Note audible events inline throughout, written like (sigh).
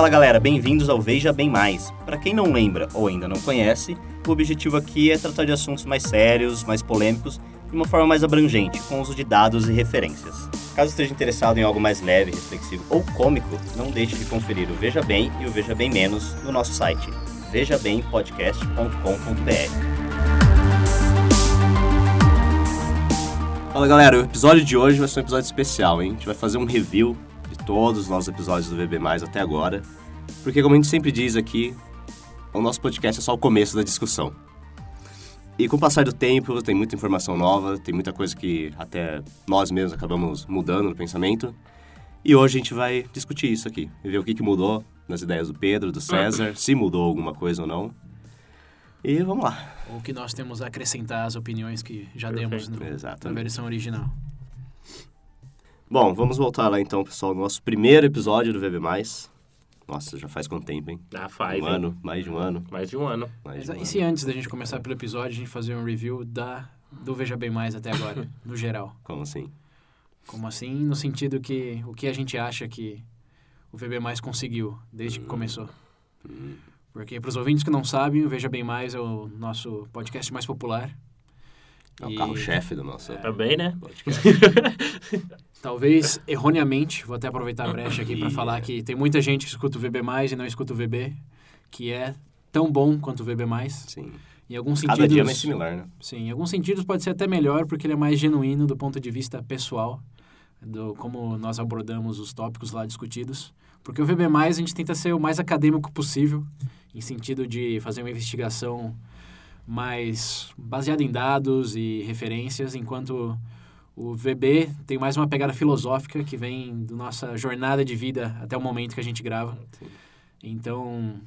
Fala galera, bem-vindos ao Veja Bem Mais. Para quem não lembra ou ainda não conhece, o objetivo aqui é tratar de assuntos mais sérios, mais polêmicos, de uma forma mais abrangente, com uso de dados e referências. Caso esteja interessado em algo mais leve, reflexivo ou cômico, não deixe de conferir o Veja Bem e o Veja Bem Menos no nosso site, vejabempodcast.com.br. Fala galera, o episódio de hoje vai ser um episódio especial, hein? A gente vai fazer um review todos os nossos episódios do VB Mais até agora. Porque, como a gente sempre diz aqui, o nosso podcast é só o começo da discussão. E com o passar do tempo, tem muita informação nova, tem muita coisa que até nós mesmos acabamos mudando no pensamento. E hoje a gente vai discutir isso aqui, ver o que, que mudou nas ideias do Pedro, do César, (laughs) se mudou alguma coisa ou não. E vamos lá. O que nós temos a acrescentar às opiniões que já demos no, na versão original. Bom, vamos voltar lá então, pessoal, no nosso primeiro episódio do VB+. Nossa, já faz quanto tempo, hein? Ah, faz, um hein? ano, mais de um ano. Mais de um ano. Mais de Mas, um e ano. se antes da gente começar pelo episódio, a gente fazer um review da, do Veja Bem Mais até agora, (laughs) no geral? Como assim? Como assim? No sentido que o que a gente acha que o VB Mais conseguiu desde que começou. Porque, para os ouvintes que não sabem, o Veja Bem Mais é o nosso podcast mais popular. É o E carro-chefe do nosso Também, né? (laughs) Talvez erroneamente, vou até aproveitar a brecha aqui para falar é. que tem muita gente que escuta o VB Mais e não escuta o VB, que é tão bom quanto o VB Mais. Sim. Em alguns Cada sentidos, dia é mais similar, né? sim, em alguns sentidos pode ser até melhor porque ele é mais genuíno do ponto de vista pessoal, do como nós abordamos os tópicos lá discutidos. Porque o VB Mais a gente tenta ser o mais acadêmico possível, em sentido de fazer uma investigação mais baseada em dados e referências, enquanto o VB tem mais uma pegada filosófica que vem da nossa jornada de vida até o momento que a gente grava. Então,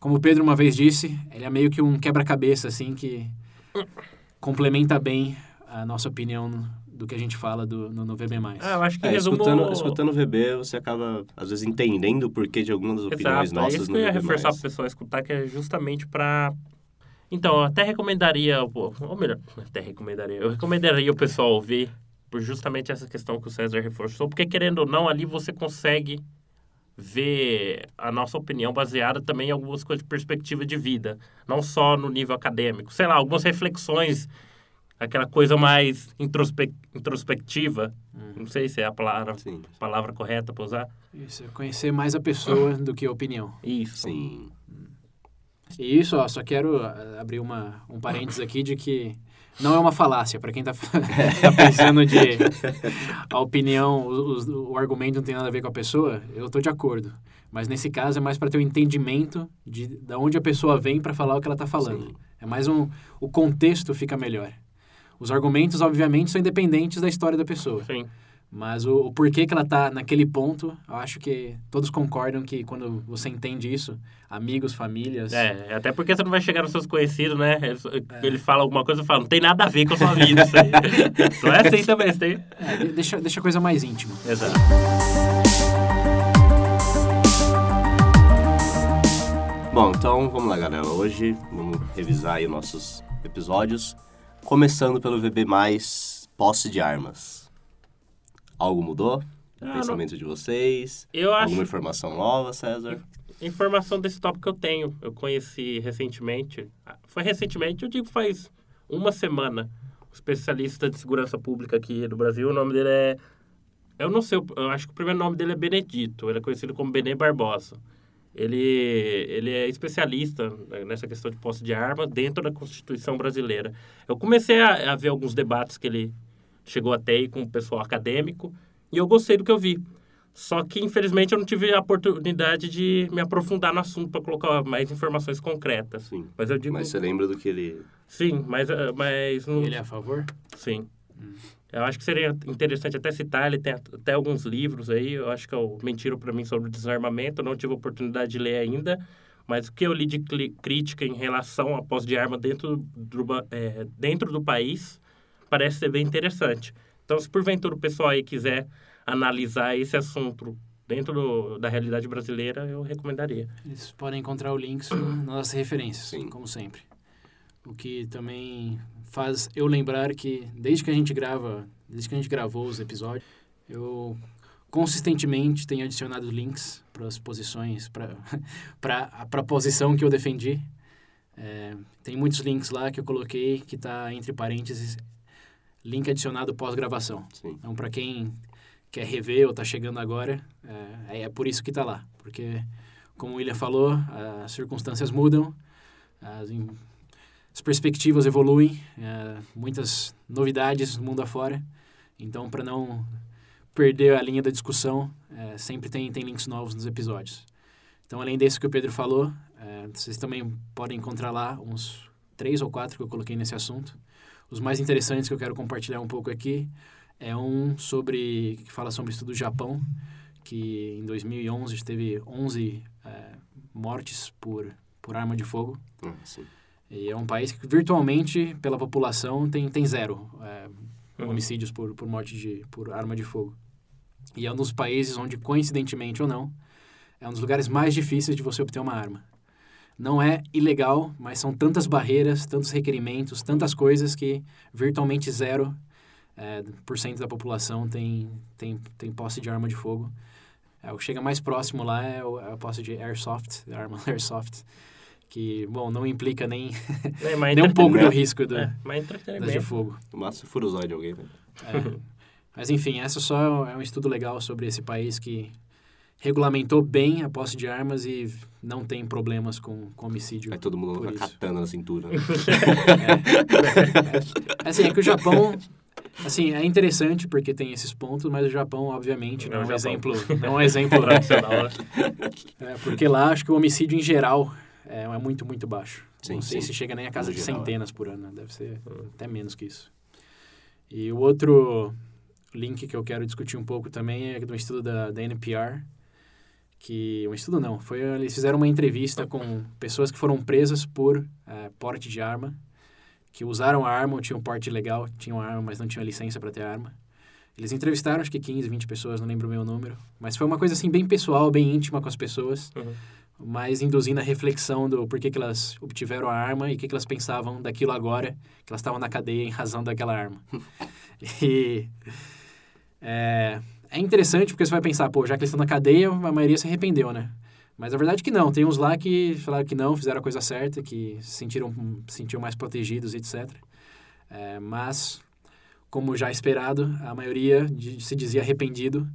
como o Pedro uma vez disse, ele é meio que um quebra-cabeça assim que complementa bem a nossa opinião do que a gente fala do, no, no VB+. Ah, eu acho que É, resumo... escutando, escutando o VB, você acaba, às vezes, entendendo o porquê de algumas das opiniões Exato, é nossas isso no que eu ia reforçar pro pessoal escutar, que é justamente pra... Então, eu até recomendaria, ou melhor, até recomendaria, eu recomendaria o pessoal ouvir por justamente essa questão que o César reforçou, porque querendo ou não, ali você consegue ver a nossa opinião baseada também em algumas coisas de perspectiva de vida, não só no nível acadêmico. Sei lá, algumas reflexões, aquela coisa mais introspe- introspectiva, não sei se é a palavra, Sim, palavra correta para usar. Isso, é conhecer mais a pessoa do que a opinião. Isso. sim. E isso, ó, só quero ah, abrir uma, um parênteses aqui de que não é uma falácia. Para quem tá, (laughs) tá pensando de a opinião, o, o- o argumento não tem nada a ver com a pessoa, eu tô de acordo. Mas nesse caso é mais para ter um entendimento de da onde a pessoa vem para falar o que ela tá falando. Sim. É mais um o contexto fica melhor. Os argumentos, obviamente, são independentes da história da pessoa. Sim. Mas o, o porquê que ela tá naquele ponto, eu acho que todos concordam que quando você entende isso, amigos, famílias, É, até porque você não vai chegar nos seus conhecidos, né? Ele, ele fala alguma coisa e fala, não tem nada a ver com a sua vida isso aí. (laughs) não é assim também, você tem... É, de- deixa, deixa a coisa mais íntima. Exato. Bom, então vamos lá, galera. Hoje vamos revisar aí nossos episódios. Começando pelo VB+, posse de armas. Algo mudou? Ah, não. pensamento de vocês? Eu acho... Alguma informação nova, César? Informação desse tópico que eu tenho. Eu conheci recentemente. ah, Foi recentemente, eu digo faz uma semana. Um especialista de segurança pública aqui do Brasil. O nome dele é. Eu não sei, eu acho que o primeiro nome dele é Benedito. Ele é conhecido como Benê Barbosa. Ele, ele é especialista né, nessa questão de posse de arma dentro da Constituição brasileira. Eu comecei a, a ver alguns debates que ele chegou até aí com o pessoal acadêmico e eu gostei do que eu vi. Só que, infelizmente, eu não tive a oportunidade de me aprofundar no assunto para colocar mais informações concretas. Sim. Mas eu digo. Mas você lembra do que ele... Sim, mas. eh, mas não- Ele é a favor? Sim. Eu acho que seria interessante até citar, ele tem até alguns livros aí, eu acho que é o Mentira para mim sobre desarmamento, eu não tive a oportunidade de ler ainda, mas o que eu li de crítica em relação à posse de arma dentro do, eh, dentro do país parece ser bem interessante. Então, se porventura o pessoal aí quiser analisar esse assunto dentro do- da realidade brasileira, eu recomendaria. Eles podem encontrar o link nas nossas referências, Sim. como sempre. O que também faz eu lembrar que desde que a gente grava, desde que a gente gravou os episódios, eu consistentemente tenho adicionado links para as posições, para (laughs) a posição que eu defendi. É, tem muitos links lá que eu coloquei que está entre parênteses, link adicionado pós-gravação. Então, para quem quer rever ou está chegando agora, é, é por isso que está lá. Porque, como o William falou, as circunstâncias mudam, as, as perspectivas evoluem, é, muitas novidades no mundo afora. Então, para não perder a linha da discussão, é, sempre tem, tem links novos nos episódios. Então, além desse que o Pedro falou, é, vocês também podem encontrar lá uns três ou quatro que eu coloquei nesse assunto. Os mais interessantes que eu quero compartilhar um pouco aqui é um sobre que fala sobre o estudo do Japão, que em 2011 teve 11 é, mortes por, por arma de fogo. Ah, e é um país que virtualmente, pela população, tem, tem zero é, uhum. homicídios por, por morte de, por arma de fogo. E é um dos países onde, coincidentemente ou não, é um dos lugares mais difíceis de você obter uma arma não é ilegal, mas são tantas barreiras, tantos requerimentos, tantas coisas que virtualmente zero é, por cento da população tem, tem, tem posse de arma de fogo. É, o que chega mais próximo lá é, é a posse de airsoft, arma (laughs) airsoft, que, bom, não implica nem, é, (laughs) nem um pouco do risco do, é, de fogo. O máximo fura os olhos de alguém, né? É, mas, enfim, essa só é um estudo legal sobre esse país que regulamentou bem a posse de armas e não tem problemas com, com homicídio. Vai todo mundo com a katana na cintura. Né? é, é, assim, é que o Japão Assim, é interessante porque tem esses pontos, mas o Japão, obviamente, não, é um exemplo, (laughs) não é um exemplo tradicional. Né? é, porque lá acho que o homicídio em geral é, é muito, muito baixo. Sim, não sei sim. se chega nem a casa no de geral, é. centenas por ano, né? deve ser hum. até menos que isso. E o outro link que eu quero discutir um pouco também é do estudo da, da NPR, que um estudo não, foi eles fizeram uma entrevista com pessoas que foram presas por uh, porte de arma, que usaram a arma, ou tinham porte legal, tinham arma, mas não tinham licença para ter arma. Eles entrevistaram acho que 15, 20 pessoas, não lembro o meu número, mas foi uma coisa assim bem pessoal, bem íntima com as pessoas, uhum. mas induzindo a reflexão do porquê que elas obtiveram a arma e o que, que elas pensavam daquilo agora, que elas estavam na cadeia em razão daquela arma. (laughs) e é, é interessante porque você vai pensar, pô, já que eles estão na cadeia, a maioria se arrependeu, né? Mas a verdade é que não. Tem uns lá que falaram que não, fizeram a coisa certa, que se sentiram, se sentiam mais protegidos, etc. É, mas, como já esperado, a maioria de, se dizia arrependido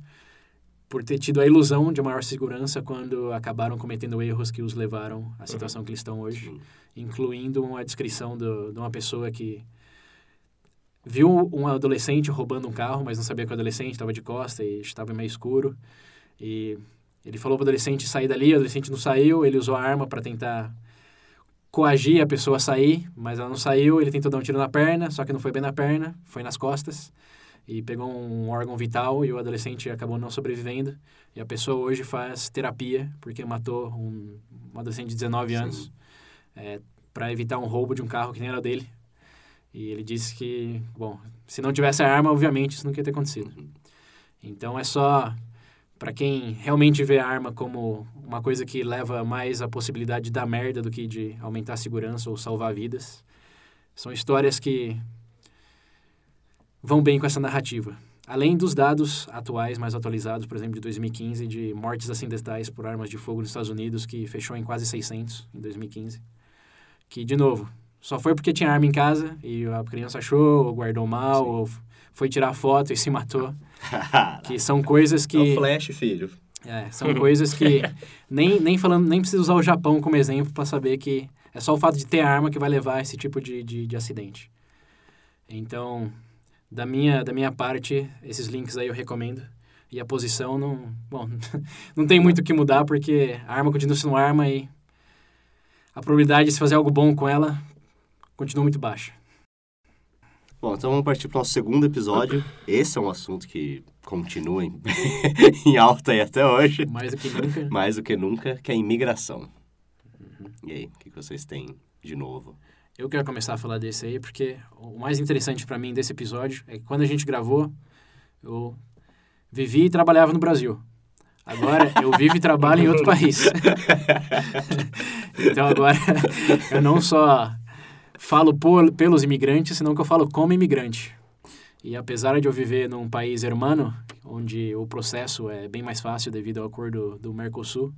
por ter tido a ilusão de maior segurança quando acabaram cometendo erros que os levaram à situação que eles estão hoje, incluindo uma descrição do, de uma pessoa que viu um adolescente roubando um carro, mas não sabia que o adolescente estava de costa e estava meio escuro. E ele falou para o adolescente sair dali, o adolescente não saiu, ele usou a arma para tentar coagir a pessoa a sair, mas ela não saiu, ele tentou dar um tiro na perna, só que não foi bem na perna, foi nas costas e pegou um órgão vital e o adolescente acabou não sobrevivendo. E a pessoa hoje faz terapia porque matou um, um adolescente de 19 anos é, para evitar um roubo de um carro que nem era dele. E ele disse que, bom, se não tivesse a arma, obviamente isso não ia ter acontecido. Então é só para quem realmente vê a arma como uma coisa que leva mais a possibilidade de dar merda do que de aumentar a segurança ou salvar vidas. São histórias que vão bem com essa narrativa. Além dos dados atuais, mais atualizados, por exemplo, de 2015, de mortes acidentais por armas de fogo nos Estados Unidos, que fechou em quase 600 em 2015. Que, de novo, só foi porque tinha arma em casa e a criança achou, ou guardou mal, Sim. ou foi tirar foto e se matou. (laughs) que são coisas que... É o flash, filho. É, são coisas que (laughs) nem, nem falando, nem precisa usar o Japão como exemplo para saber que é só o fato de ter arma que vai levar a esse tipo de, de, de acidente. Então, da minha, da minha parte, esses links aí eu recomendo. E a posição não. Bom, (laughs) não tem muito o que mudar, porque a arma continua sendo arma e a probabilidade de se fazer algo bom com ela continua muito baixa. Bom, então vamos partir para o nosso segundo episódio. Esse é um assunto que continua em, (laughs) em alta aí até hoje. Mais do que nunca. (laughs) Mais do que nunca, que é a imigração. Uhum. E aí, o que vocês têm de novo? Eu quero começar a falar desse aí, porque o mais interessante para mim desse episódio é que quando a gente gravou, eu vivi e trabalhava no Brasil. Agora eu vivo e trabalho em outro (laughs) país. então agora eu não só falo por, pelos imigrantes, senão que eu falo como imigrante. E apesar de eu viver num país hermano, onde o processo é bem mais fácil devido ao acordo do Mercosul,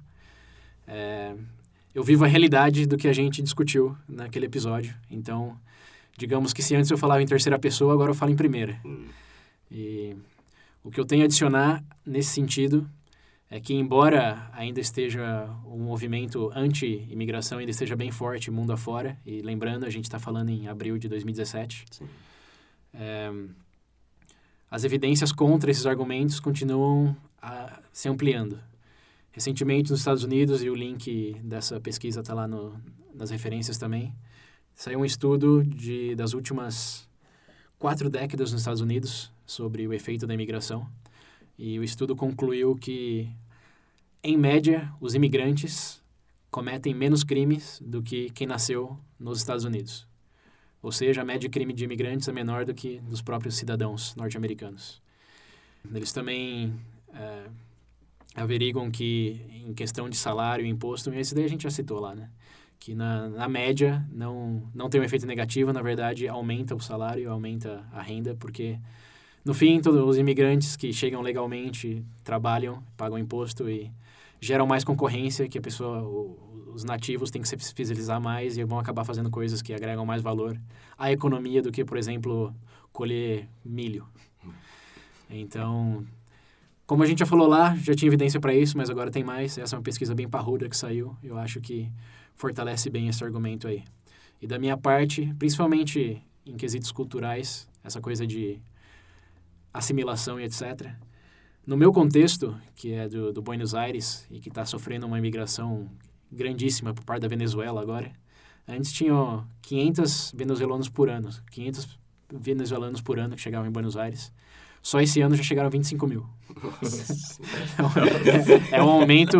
é, eu vivo a realidade do que a gente discutiu naquele episódio. Então, digamos que se antes eu falava em terceira pessoa, agora eu falo em primeira. E o que eu tenho a adicionar nesse sentido é que, embora ainda esteja um movimento anti-imigração, ainda esteja bem forte mundo afora, e lembrando, a gente está falando em abril de 2017, é, as evidências contra esses argumentos continuam a, se ampliando. Recentemente, nos Estados Unidos, e o link dessa pesquisa está lá no, nas referências também, saiu um estudo de, das últimas quatro décadas nos Estados Unidos sobre o efeito da imigração. E o estudo concluiu que, em média, os imigrantes cometem menos crimes do que quem nasceu nos Estados Unidos. Ou seja, a média de crime de imigrantes é menor do que dos próprios cidadãos norte-americanos. Eles também é, que, em questão de salário e imposto, esse daí a gente já citou lá, né? Que na, na média não, não tem um efeito negativo, na verdade aumenta o salário, aumenta a renda, porque no fim todos os imigrantes que chegam legalmente trabalham, pagam imposto e geram mais concorrência, que a pessoa, o, os nativos têm que se especializar mais e vão acabar fazendo coisas que agregam mais valor à economia do que, por exemplo, colher milho. Então, como a gente já falou lá, já tinha evidência para isso, mas agora tem mais. Essa é uma pesquisa bem parruda que saiu. Eu acho que fortalece bem esse argumento aí. E da minha parte, principalmente em quesitos culturais, essa coisa de assimilação e etc. No meu contexto, que é do, do Buenos Aires e que está sofrendo uma imigração grandíssima por parte da Venezuela agora, antes tinham 500 venezuelanos por ano, 500 venezuelanos por ano que chegavam em Buenos Aires. Só esse ano já chegaram 25 mil. é, (laughs) é um aumento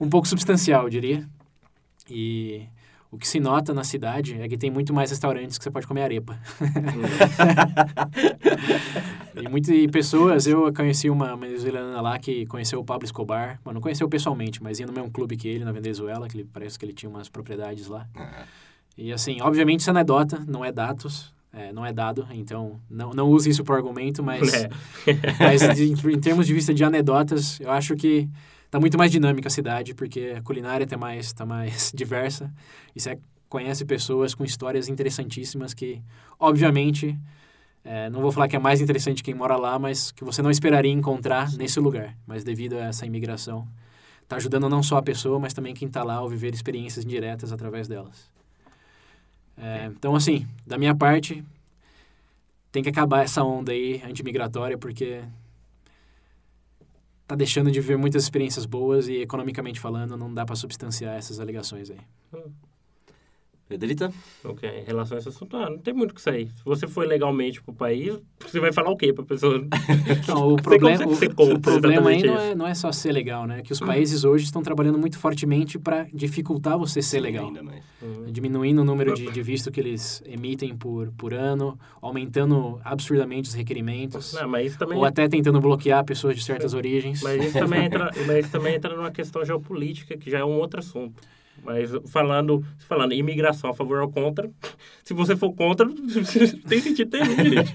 um pouco substancial, eu diria. E o que se nota na cidade é que tem muito mais restaurantes que você pode comer arepa. (laughs) e muitas pessoas, eu conheci uma venezuelana lá que conheceu o Pablo Escobar, mas não conheceu pessoalmente, mas ia no mesmo clube que ele na Venezuela, que ele, parece que ele tinha umas propriedades lá. E assim, obviamente isso é anedota, não é dados, é, não é dado, então não, não use isso por argumento, mas, é. (laughs) mas de, em termos de vista de anedotas, eu acho que tá muito mais dinâmica a cidade, porque a culinária está mais, tá mais (laughs) diversa e você conhece pessoas com histórias interessantíssimas que, obviamente, é, não vou falar que é mais interessante quem mora lá, mas que você não esperaria encontrar nesse lugar, mas devido a essa imigração, está ajudando não só a pessoa, mas também quem está lá ao viver experiências indiretas através delas. É, então, assim, da minha parte, tem que acabar essa onda aí anti-migratória, porque tá deixando de ver muitas experiências boas e, economicamente falando, não dá para substanciar essas alegações aí. Pedrita? Ok, em relação a esse assunto, ah, não tem muito o que sair. Se você for legalmente pro país, você vai falar o quê pra pessoa? (laughs) Não, o problema, o, o problema aí não é, não é só ser legal, né? Que os países hoje estão trabalhando muito fortemente para dificultar você ser Sim, legal. Ainda mais. Uhum. Diminuindo o número de, de visto que eles emitem por, por ano, aumentando absurdamente os requerimentos. Não, mas isso também... Ou até tentando bloquear pessoas de certas origens. Mas isso também (laughs) entra, mas isso também entra numa questão geopolítica, que já é um outro assunto. Mas falando, falando imigração a favor ou contra, (laughs) se você for contra, (laughs) tem sentido ter gente.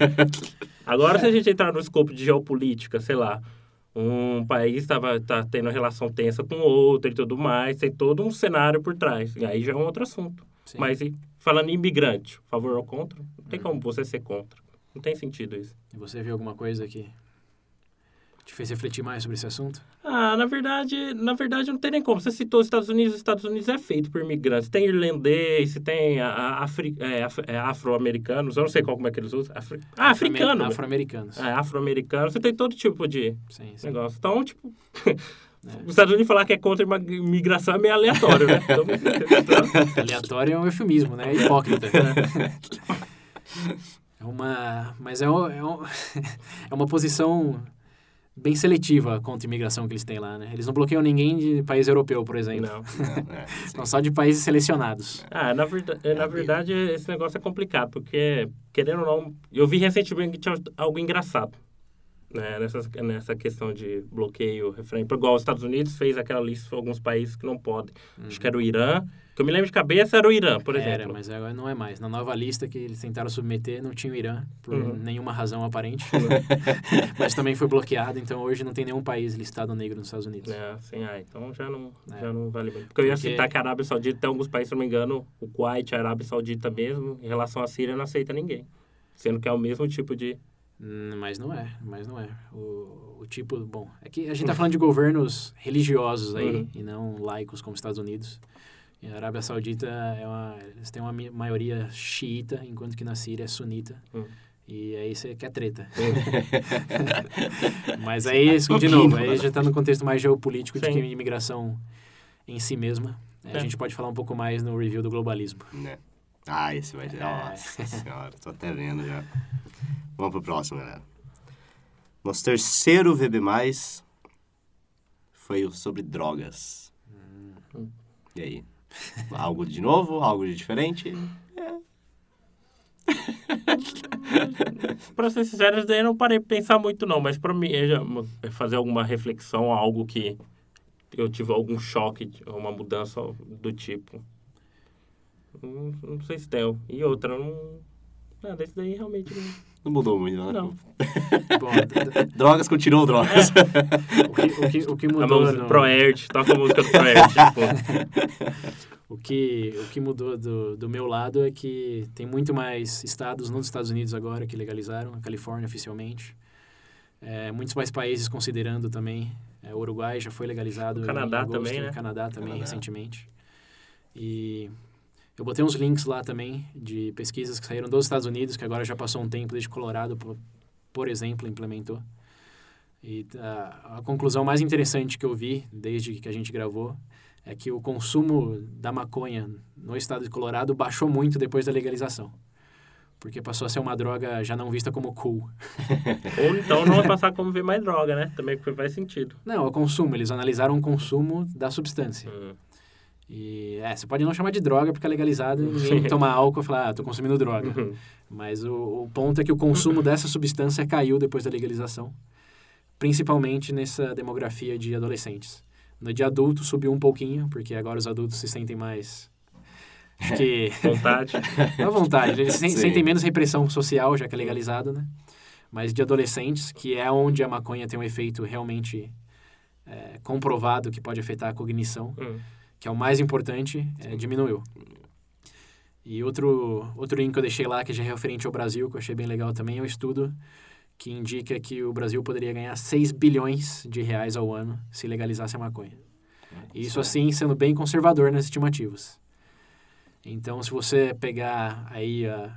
Agora, se a gente entrar no escopo de geopolítica, sei lá, um país estava tá tendo relação tensa com outro e tudo mais, tem todo um cenário por trás. E aí já é um outro assunto. Sim. Mas falando em imigrante, favor ou contra, não tem hum. como você ser contra. Não tem sentido isso. E você viu alguma coisa aqui te fez refletir mais sobre esse assunto? Ah, na verdade, na verdade não tem nem como. Você citou os Estados Unidos, os Estados Unidos é feito por imigrantes. Tem irlandês, tem afri, é, af, é, afro-americanos, eu não sei qual como é que eles usam. Afri, ah, africano. Afro-americanos. É, afro-americanos. Você tem todo tipo de sim, sim. negócio. Então, tipo... (laughs) É. Os Estados Unidos falar que é contra a imigração é meio aleatório, né? (laughs) Então, então... (laughs) aleatório é um eufemismo, né? É hipócrita. é uma... Mas é, um, é, um, é uma posição bem seletiva contra a imigração que eles têm lá, né? Eles não bloqueiam ninguém de país europeu, por exemplo. Não. não é, (laughs) São só de países selecionados. Ah, na, verdade, é, na verdade, esse negócio é complicado, porque, querendo ou não, eu vi recentemente que tinha algo engraçado. Né, nessa, nessa questão de bloqueio, referente. Igual os Estados Unidos fez aquela lista de alguns países que não podem. Uhum. Acho que era o Irã, que eu me lembro de cabeça era o Irã, por exemplo. Era, mas agora não é mais. Na nova lista que eles tentaram submeter, não tinha o Irã, por Uhum. nenhuma razão aparente. (laughs) mas também foi bloqueado, então hoje não tem nenhum país listado negro nos Estados Unidos. É, assim, ah, então já não, É. já não vale muito. Porque eu ia Porque- citar que a Arábia Saudita tem alguns países, se não me engano, o Kuwait, a Arábia Saudita mesmo, em relação à Síria, não aceita ninguém. Sendo que é o mesmo tipo de... Hum, Mas não é, mas não é. O, o tipo, bom, é que a gente tá falando de governos religiosos aí, Uhum. e não laicos como os Estados Unidos. E a Arábia Saudita, é uma, eles têm uma maioria xiita, enquanto que na Síria é sunita. Uhum. E aí você quer treta. (laughs) Mas aí, isso, de novo, aí já tá no contexto mais geopolítico de Sim. que imigração em si mesma. É, A É. gente pode falar um pouco mais no review do globalismo. Né? Ah, esse vai ser. É. Nossa senhora, tô até vendo já. Vamos pro próximo, galera. Nosso terceiro VB, foi o sobre drogas. Hum. E aí? Algo de novo? Algo de diferente? (laughs) Pra ser sincero, eu não parei pra pensar muito, não. Mas pra mim, já- fazer alguma reflexão, algo que eu tive algum choque, uma mudança do tipo. Não, não sei se tem. E outra, não... Não, desse daí realmente não... Não mudou muito, né? Não. (laughs) Bom, (laughs) Drogas continuam drogas. o que, o que, o que A mudou música no- do Proerd, toca a música do Proerd. O que, o que mudou do, do meu lado é que tem muito mais estados nos Estados Unidos agora que legalizaram, a Califórnia oficialmente. É, muitos mais países considerando também. É, o Uruguai já foi legalizado. O Canadá em agosto, também, né? O Canadá também, Canadá. recentemente. E eu botei uns links lá também de pesquisas que saíram dos Estados Unidos, que agora já passou um tempo desde Colorado, por, por exemplo, implementou. E a, a conclusão mais interessante que eu vi desde que a gente gravou é que o consumo da maconha no estado de Colorado baixou muito depois da legalização. Porque passou a ser uma droga já não vista como cool. (laughs) Ou então não vai passar como ver mais droga, né? Também faz sentido. Não, o consumo. Eles analisaram o consumo da substância. Hum. E, é, você pode não chamar de droga porque é legalizado e ninguém (laughs) Sim. toma álcool e fala, ah, tô consumindo droga. Uhum. Mas o, o ponto é que o consumo dessa substância caiu depois da legalização. Principalmente nessa demografia de adolescentes. No de adulto subiu um pouquinho, porque agora os adultos se sentem mais... Acho que... (laughs) Vontade. (laughs) à vontade. Eles se- sentem menos repressão social, já que é legalizado, né? Mas de adolescentes, que é onde a maconha tem um efeito realmente é, comprovado que pode afetar a cognição, Hum. Que é o mais importante, é, diminuiu. E outro, outro link que eu deixei lá, que já é referente ao Brasil, que eu achei bem legal também, é o estudo que indica que o Brasil poderia ganhar 6 bilhões de reais ao ano se legalizasse a maconha. Isso assim, sendo bem conservador nas estimativas. Então, se você pegar aí a,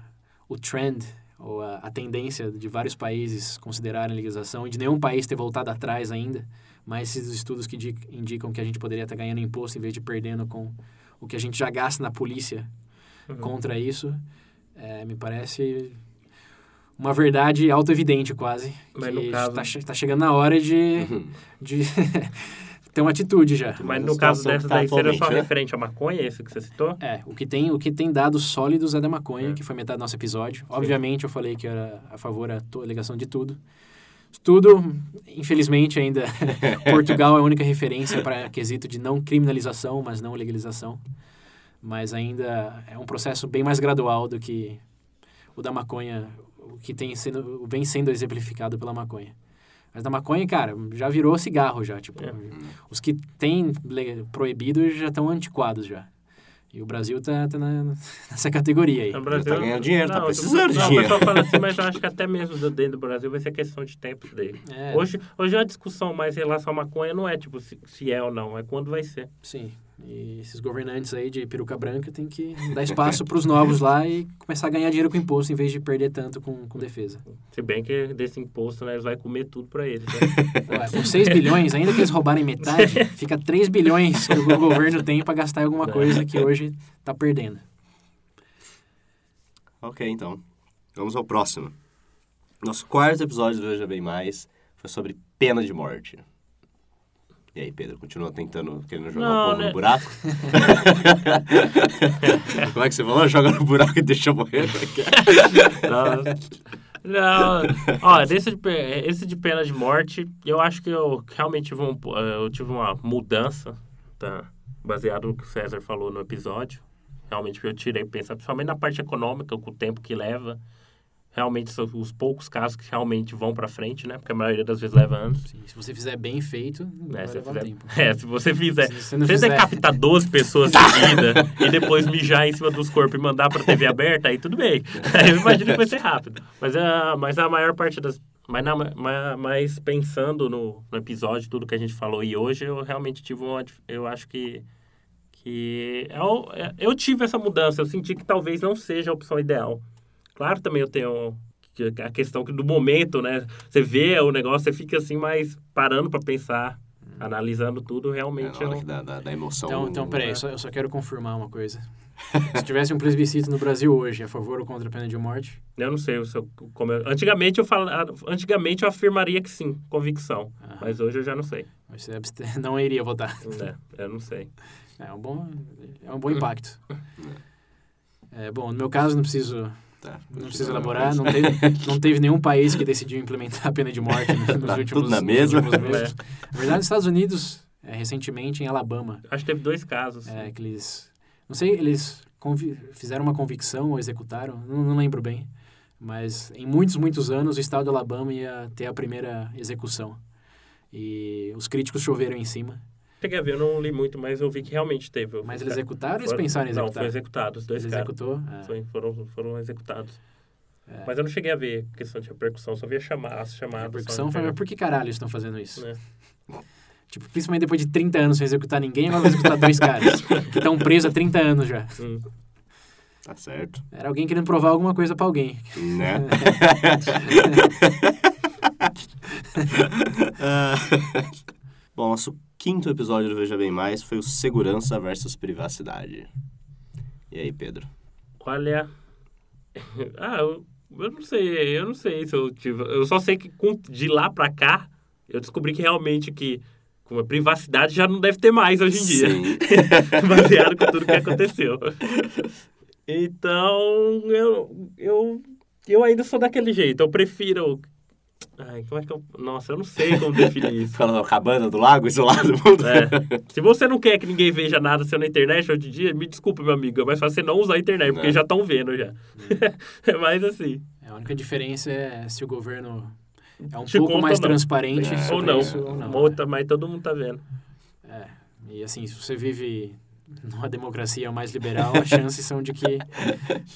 o trend, ou a, a tendência de vários países considerarem a legalização, e de nenhum país ter voltado atrás ainda, mas esses estudos que indi- indicam que a gente poderia estar ganhando imposto em vez de perdendo com o que a gente já gasta na polícia Uhum. contra isso, é, me parece uma verdade auto-evidente quase. Mas que no caso- tá, tá chegando na hora de, de (laughs) ter uma atitude já. Mas no caso dessa que tá daí, seria só né? referente à maconha, esse que você citou? É, o que tem, o que tem dados sólidos é da maconha, É. que foi metade do nosso episódio. Obviamente, eu falei que era a favor da alegação de tudo. Tudo, infelizmente, ainda (laughs) Portugal é a única referência para quesito de não criminalização, mas não legalização. Mas ainda é um processo bem mais gradual do que o da maconha, o que tem sendo, vem sendo exemplificado pela maconha. Mas da maconha, cara, já virou cigarro já, tipo, É. os que têm proibido já estão antiquados já. E o Brasil tá, tá na- (laughs) nessa categoria aí. No Brasil, tá ganhando dinheiro, tá não, precisando de não, dinheiro. O pessoal fala assim, mas eu acho que até mesmo dentro do Brasil vai ser questão de tempo daí. É, Hoje, hoje a discussão mais em relação à maconha não é tipo se, se é ou não, é quando vai ser. Sim. E esses governantes aí de peruca branca tem que dar espaço para os novos lá e começar a ganhar dinheiro com imposto em vez de perder tanto com, com defesa. Se bem que desse imposto, né, eles vão comer tudo pra eles. Né? Ué, com 6 bilhões, ainda que eles roubarem metade, (laughs) fica 3 bilhões que o governo tem para gastar em alguma coisa que hoje tá perdendo. Ok, então. Vamos ao próximo. Nosso quarto episódio do Veja Bem Mais foi sobre pena de morte. E aí, Pedro, continua tentando, querendo jogar Não, o povo né? no buraco? (laughs) Como é que você falou? Joga no buraco e deixa morrer? Não, não. Ó, desse de, esse de pena de morte, eu acho que eu realmente tive, um, eu tive uma mudança, tá? baseado no que o César falou no episódio. Realmente eu tirei pensar, principalmente na parte econômica, com o tempo que leva. Realmente são os poucos casos que realmente vão para frente, né? Porque a maioria das vezes leva anos. Sim, se você fizer bem feito, É, se, fizer- tempo. (laughs) é, se você fizer. Se você não você fizer- decapitar 12 pessoas seguidas e depois mijar em cima dos corpos e mandar pra TV aberta, aí tudo bem. (laughs) Eu imagino que vai ser rápido. Mas a, mas a maior parte das. Mas, na, ma- mas pensando no, no episódio, tudo que a gente falou e hoje, eu realmente tive uma. Eu acho que. que eu, eu tive essa mudança. Eu senti que talvez não seja a opção ideal. Claro, também eu tenho a questão que do momento, né? Você vê o negócio, você fica assim, mais parando pra pensar, analisando tudo, É, realmente na hora eu... dá, dá, dá emoção. Então, então né? peraí, só, eu só quero confirmar uma coisa. (laughs) Se tivesse um plebiscito no Brasil hoje, a favor ou contra a pena de morte, Eu não sei se eu, como eu- antigamente eu falo, antigamente eu afirmaria que sim, convicção, Aham. mas hoje eu já não sei. você abste- (laughs) não iria votar. né? Eu não sei. É um bom, é um bom impacto. (laughs) É, bom, no meu caso, não preciso, Tá, não preciso elaborar. Não teve, (laughs) não teve nenhum país que decidiu implementar a pena de morte nos, (laughs) nos Tá últimos, tudo na nos mesma. últimos meses. (laughs) Na verdade, nos Estados Unidos, é, recentemente, em Alabama, Acho que teve dois casos. é, que eles... Não sei, eles convi- fizeram uma convicção ou executaram, não, não lembro bem. Mas em muitos, muitos anos, o estado de Alabama ia ter a primeira execução. E os críticos choveram em cima. Cheguei a ver, eu não li muito, mas eu vi que realmente teve. Mas eles executaram ou eles Foram- pensaram em Não, executar? foi executado, os dois Ele caras. executou? Ah. Foi, foram, foram executados. É. Mas eu não cheguei a ver questão de repercussão, só via chamar, as A chamadas. repercussão foi, mas por que caralho eles estão fazendo isso? Né? Tipo, principalmente depois de 30 anos sem executar ninguém, agora vai executar dois caras que estão presos há 30 anos já. Hum. Tá certo. Era alguém querendo provar alguma coisa pra alguém. Né? (laughs) (laughs) Ah, Bom, nosso quinto episódio do Veja Bem Mais foi o Segurança versus Privacidade. E aí, Pedro? Olha. (laughs) ah, eu, eu não sei, eu não sei se eu tive. Eu só sei que de lá pra cá, eu descobri que realmente que com a privacidade já não deve ter mais hoje em dia. Sim. (laughs) Baseado com tudo que aconteceu. Então, eu, eu, eu ainda sou daquele jeito. Eu prefiro. Ai, como é que eu. Nossa, eu não sei como definir isso. (laughs) Na cabana do lago, isolado do (laughs) mundo. É. Se você não quer que ninguém veja nada seu na internet hoje em dia, me desculpa, meu amigo, é mais fácil você não usar a internet, porque É. já estão vendo já. É (laughs) mais assim. A única diferença é se o governo é um Te pouco mais ou não. transparente É. Ou não. isso ou não. Outra, mas todo mundo tá vendo. É. E assim, se você vive numa democracia mais liberal, as chances são de que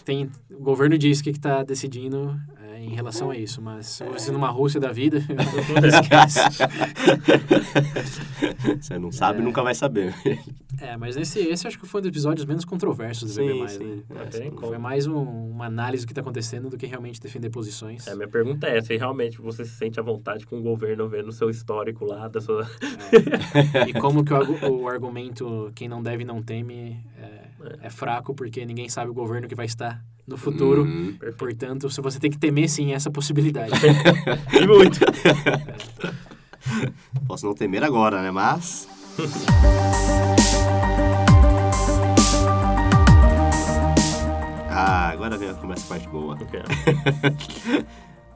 tem, o governo diz o que está decidindo é, em relação a isso. Mas se você numa Rússia da vida, (laughs) (laughs) esquece. Você não sabe, É. nunca vai saber. É, mas esse, esse acho que foi um dos episódios menos controversos do. Sim, né? sim. Não É, como. Foi mais um- uma análise do que está acontecendo do que realmente defender posições. É, minha pergunta é: se realmente você se sente à vontade com o governo vendo o seu histórico lá, da sua. E como que o, o argumento quem não deve não teme é, é fraco, porque ninguém sabe o governo que vai estar no futuro. Uhum. Portanto, se você tem que temer sim essa possibilidade. (laughs) E muito. (laughs) Posso não temer agora, né? Mas. (laughs) ah, agora vem começa a parte boa.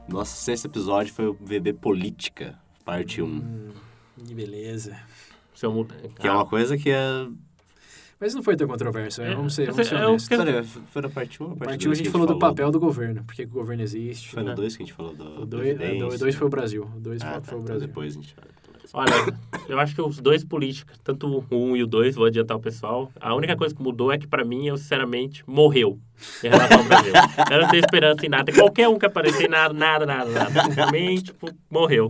Nosso sexto episódio foi o VB Política, parte 1. Hum, que beleza. Que é uma coisa que é. Mas não foi tão controverso, né? É, vamos ser, vamos sei, ser eu honestos. quero- Peraí, foi na parte 1 ou parte Parte 1 a gente falou do papel do governo, porque que o governo existe. Foi no 2 que a gente falou do. O 2 Previdência. foi o Brasil. O 2 Ah, foi, tá, foi o então Brasil. depois a gente fala. Olha, eu acho que os dois políticos, tanto o 1 e o 2, vou adiantar o pessoal. A única coisa que mudou é que, pra mim, eu sinceramente morreu em relação ao Brasil. Eu não tenho esperança em nada. Qualquer um que aparecer, nada, nada, nada, nada. Pra mim, tipo, morreu.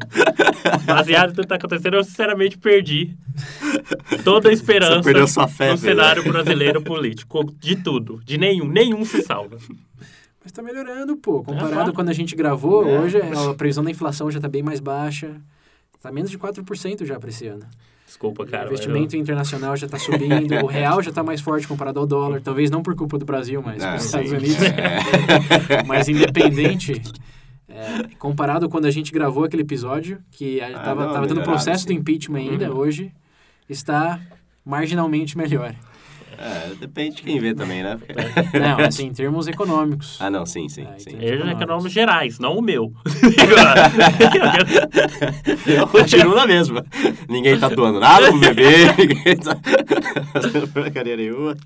Baseado em tudo que tá acontecendo, eu sinceramente perdi toda a esperança Você perdeu sua fé, no velho. cenário brasileiro político. De tudo. De nenhum. Nenhum se salva. Mas tá melhorando, pô. Comparado a quando a gente gravou, É. hoje a previsão da inflação já tá bem mais baixa. Tá menos de 4% já para esse ano. Desculpa, o cara. mas investimento internacional já tá subindo, o (laughs) real já tá mais forte comparado ao dólar. Talvez não por culpa do Brasil, mas Ah, dos sim. Estados Unidos. É. (laughs) Mas independente, é, comparado quando a gente gravou aquele episódio, que a- Ah, tava, não, tava tendo processo do sim. impeachment ainda, Uhum. hoje está marginalmente melhor. É, depende de quem vê também, né? (laughs) Não, assim, em termos econômicos. Ah, não, sim, sim, É, sim. é Econômicos. econômicos gerais, não o meu. (laughs) Eu continuo na mesma. Ninguém tá doando nada pro bebê, (laughs) ninguém tá fazendo porcaria nenhuma.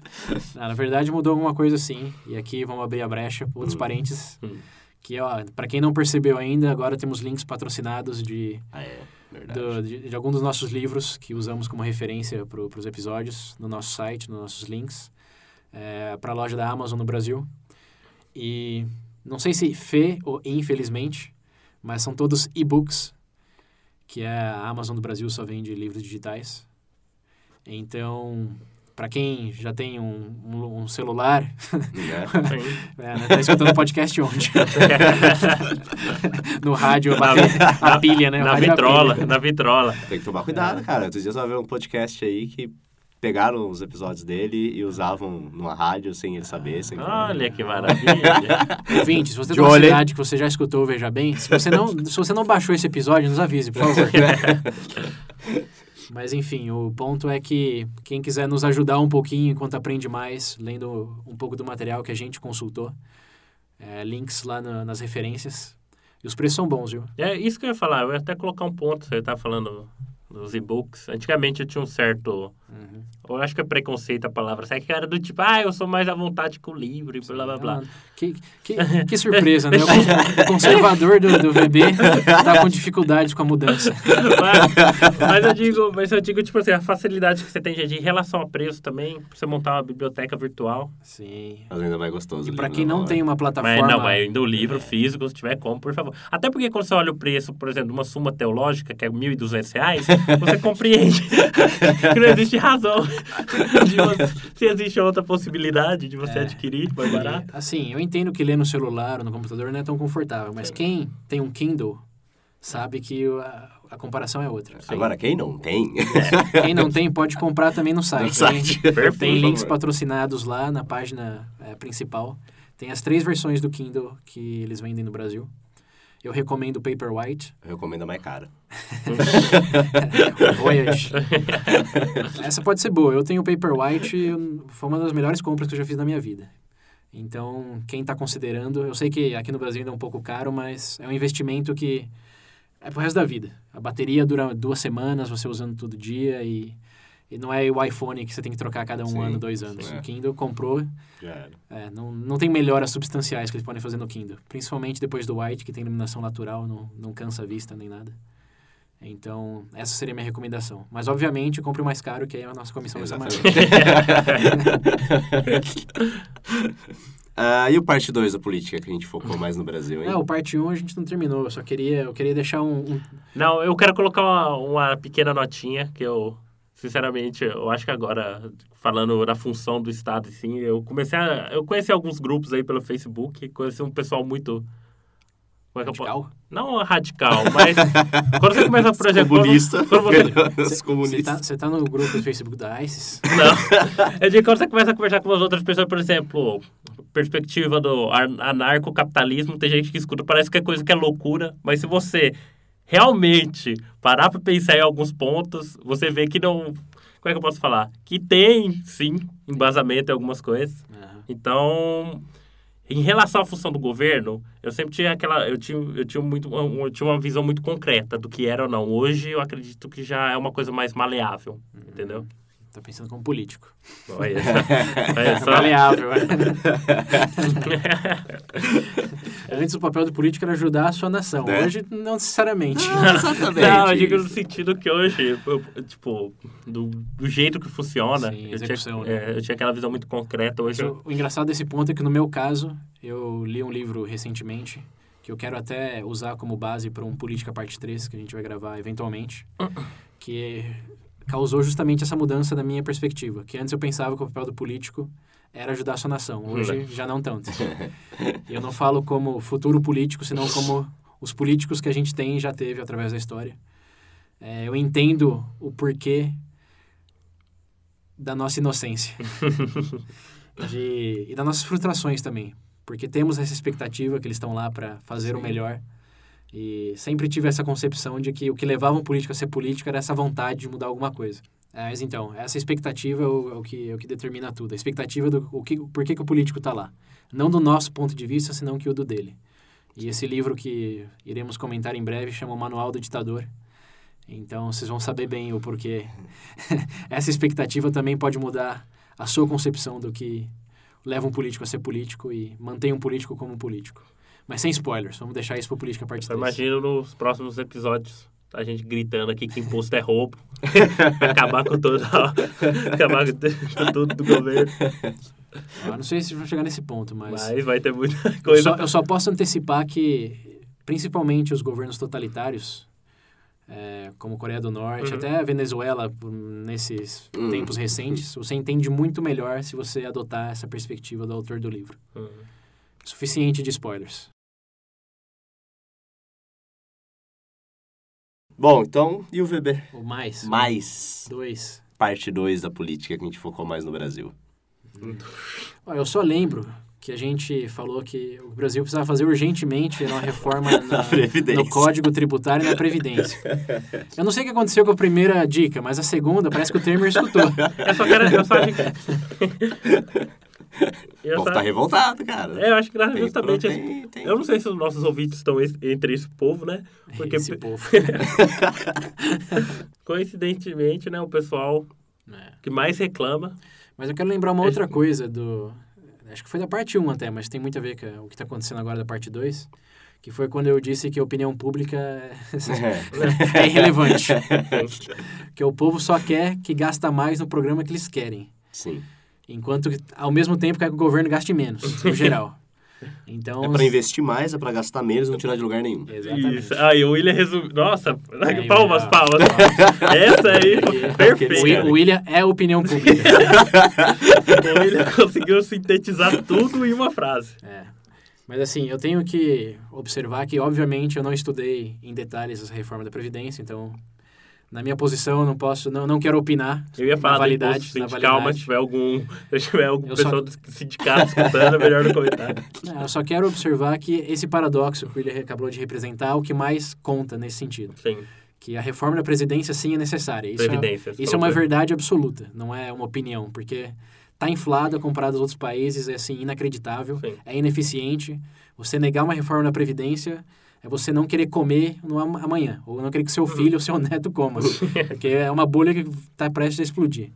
Ah, na verdade, mudou alguma coisa sim. E aqui vamos abrir a brecha, outros Hum. parênteses. Hum. Que, ó, pra quem não percebeu ainda, agora temos links patrocinados de, Ah, é. Do, de, de algum dos nossos livros que usamos como referência para os episódios no nosso site, nos nossos links, é, para a loja da Amazon no Brasil. E não sei se fe ou infelizmente, mas são todos e-books, que é a Amazon do Brasil só vende livros digitais. Então, para quem já tem um, um, um celular, (laughs) é, né, tá escutando o podcast onde? (laughs) no rádio, a, bateria- a pilha, né? Na vitrola, pilha. na vitrola. Tem que tomar cuidado, cara. Outros dias eu vi um podcast aí que pegaram os episódios dele e usavam numa rádio sem ele saber. Sem Olha que maravilha. (laughs) Ouvinte, se você tem uma cidade que você já escutou, veja bem. Se você não, se você não baixou esse episódio, nos avise, por favor. Mas enfim, o ponto é que quem quiser nos ajudar um pouquinho enquanto aprende mais, lendo um pouco do material que a gente consultou, é, links lá na- nas referências. E os preços são bons, viu? É isso que eu ia falar. Eu ia até colocar um ponto. Você tá falando dos e-books. Antigamente eu tinha um certo. Eu acho que é preconceito a palavra. Sabe que era do tipo, ah, eu sou mais à vontade com o livro e blá blá blá. Ah, Que, que, (laughs) que surpresa, né? O con- O conservador do, do VB tá com dificuldades com a mudança. mas, mas eu digo, mas eu digo, tipo assim, a facilidade que você tem gente, em relação a preço também, pra você montar uma biblioteca virtual. Sim. Mas ainda mais gostoso. E pra quem na não mão, tem né? uma plataforma... Mas não, mas ainda o livro físico, se tiver como, por favor. Até porque quando você olha o preço, por exemplo, de uma suma teológica, que é 1.200 reais, você (laughs) compreende (laughs) que não existe razão (laughs) de você, se existe outra possibilidade de você É. adquirir mais barato. Assim, eu entendo que ler no celular ou no computador não é tão confortável, mas quem tem um Kindle sabe que a, a comparação é outra. Agora, quem não tem? (laughs) Quem não tem pode comprar também no site. No site. Tem, (laughs) Perfeito, tem links favor. patrocinados lá na página é, principal. Tem as três versões do Kindle que eles vendem no Brasil. Eu recomendo o Paperwhite, Eu recomendo a mais cara. (laughs) Voyage. Essa pode ser boa. Eu tenho o Paperwhite, foi uma das melhores compras que eu já fiz na minha vida. Então, quem está considerando, eu sei que aqui no Brasil ainda é um pouco caro, mas é um investimento que é pro resto da vida. A bateria dura duas semanas, você usando todo dia e, e não é o iPhone que você tem que trocar a cada um Sim, ano, dois anos. sim. O Kindle comprou, Já era. é, não, não tem melhoras substanciais que eles podem fazer no Kindle. Principalmente depois do White, que tem iluminação natural, não, não cansa a vista nem nada. Então, essa seria a minha recomendação. Mas, obviamente, compre o mais caro, que aí a nossa comissão vai ser maior. (laughs) Ah, e o parte 2 da política que a gente focou mais no Brasil, hein? É, o parte 1 a gente não terminou, eu só queria, eu queria deixar um... um- Não, eu quero colocar uma, uma pequena notinha que eu, sinceramente, eu acho que agora, falando da função do Estado, assim, eu comecei a. Eu conheci alguns grupos aí pelo Facebook, conheci um pessoal muito. Como é que eu posso. radical. Não radical, mas. (laughs) quando você começa, por exemplo. Comunista. Quando, você, (laughs) Os Você tá, tá no grupo do Facebook da ISIS? Não. (laughs) Eu digo, quando você começa a conversar com as outras pessoas, por exemplo, perspectiva do ar- anarcocapitalismo, tem gente que escuta, parece que é coisa que é loucura, mas se você realmente parar para pensar em alguns pontos, você vê que não. Como é que eu posso falar? Que tem, sim, embasamento em algumas coisas. Aham. Então, em relação à função do governo, eu sempre tinha aquela, eu tinha, eu tinha muito, eu tinha uma visão muito concreta do que era ou não. Hoje eu acredito que já é uma coisa mais maleável, entendeu? Tá pensando como político. Olha (laughs) só. Olha só. Maleável. é. (laughs) Antes o papel do político era ajudar a sua nação. Né? Hoje, não necessariamente. Exatamente. Não, eu digo no sentido que hoje, eu- tipo, do, do jeito que funciona, Sim, eu, tinha, né? é, eu tinha aquela visão muito concreta. Hoje, eu, o, o engraçado desse ponto é que no meu caso, eu li um livro recentemente que eu quero até usar como base para um Política Parte 3 que a gente vai gravar eventualmente, que causou justamente essa mudança da minha perspectiva, que antes eu pensava que o papel do político era ajudar a sua nação, hoje já não tanto. Eu não falo como futuro político, senão como os políticos que a gente tem e já teve através da história. É, eu entendo o porquê da nossa inocência (laughs) de, e das nossas frustrações também, porque temos essa expectativa que eles estão lá para fazer o melhor e sempre tive essa concepção de que o que levava um político a ser político era essa vontade de mudar alguma coisa. Mas então, essa expectativa é o, é o que, é o que determina tudo. A expectativa do o que, por que, que o político está lá. Não do nosso ponto de vista, senão que o do dele. E esse livro que iremos comentar em breve chama O Manual do Ditador. Então, vocês vão saber bem o porquê. (laughs) essa expectativa também pode mudar a sua concepção do que leva um político a ser político e mantém um político como político. Mas sem spoilers, vamos deixar isso para política parte 3. Imagino nos próximos episódios a gente gritando aqui que imposto é roubo. (laughs) acabar com todo, acabar com tudo do governo. Eu não sei se vão chegar nesse ponto, mas. Mas vai ter muita coisa. Eu só, eu só posso antecipar que, principalmente os governos totalitários, é, como Coreia do Norte, uhum. até a Venezuela, nesses uhum. tempos recentes, você entende muito melhor se você adotar essa perspectiva do autor do livro. Uhum. Suficiente de spoilers. Bom, então, e o VB? O mais. Mais. Dois. Parte 2 da política que a gente focou mais no Brasil. Eu só lembro que a gente falou que o Brasil precisava fazer urgentemente uma reforma (laughs) na, no Código Tributário e na Previdência. (laughs) Eu não sei o que aconteceu com a primeira dica, mas a segunda parece que o Temer escutou. (laughs) Eu só quero... Eu só... (laughs) O povo tá revoltado, cara. É, eu acho que tem, justamente. Tem, tem. Eu não sei se os nossos ouvintes estão entre esse povo, né? Porque... Esse povo. (laughs) Coincidentemente, né? O pessoal é. que mais reclama. Mas eu quero lembrar uma outra coisa do. Acho que foi da parte 1 até, mas tem muito a ver com o que está acontecendo agora da parte 2 que foi quando eu disse que a opinião pública é, (laughs) é irrelevante. que o povo só quer que gasta mais no programa que eles querem. Sim. Enquanto, ao mesmo tempo, quer que o governo gaste menos, no (laughs) geral. Então, é para investir mais, é para gastar menos e não tirar de lugar nenhum. Exatamente. Isso. Aí o William resumiu. Nossa, aí, (laughs) palmas, palmas. Essa aí (laughs) foi perfeita. O William é opinião pública. o William conseguiu sintetizar tudo em uma frase. É. Mas assim, eu tenho que observar que, obviamente, eu não estudei em detalhes essa reforma da Previdência, então na minha posição, eu não posso, não, não quero opinar. Eu ia falar na validade, sindical, na validade. mas se tiver algum, (laughs) se tiver algum eu pessoa só... do sindicato escutando, é melhor não comentar. (laughs) Não, eu só quero observar que esse paradoxo que ele acabou de representar é o que mais conta nesse sentido. Sim. Que a reforma da Presidência, sim, é necessária. Isso, é, isso é uma verdade absoluta, não é uma opinião, porque está inflada comparado aos outros países, é assim, inacreditável, sim. é ineficiente. Você negar uma reforma da Previdência é você não querer comer no amanhã, ou não querer que seu filho ou seu (laughs) neto coma, porque é uma bolha que está prestes a explodir.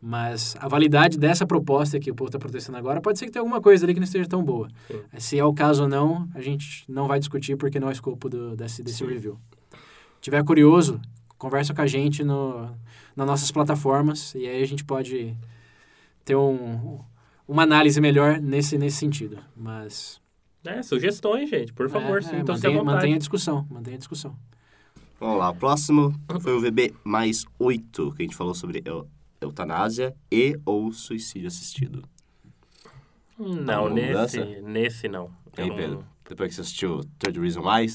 Mas a validade dessa proposta que o povo está protestando agora pode ser que tenha alguma coisa ali que não esteja tão boa. Sim. Se é o caso ou não, a gente não vai discutir porque não é escopo do, desse, desse review. Se tiver curioso, conversa com a gente no, nas nossas plataformas e aí a gente pode ter um, uma análise melhor nesse, nesse sentido. Mas é, sugestões, gente, por favor, é, sim, é, mantenha, mantenha a discussão, mantenha a discussão. Vamos lá, o próximo foi o VB mais 8, que a gente falou sobre eutanásia e ou suicídio assistido. Não, nesse, nesse não. Tem, Pedro? Depois que você assistiu Third Reason Why?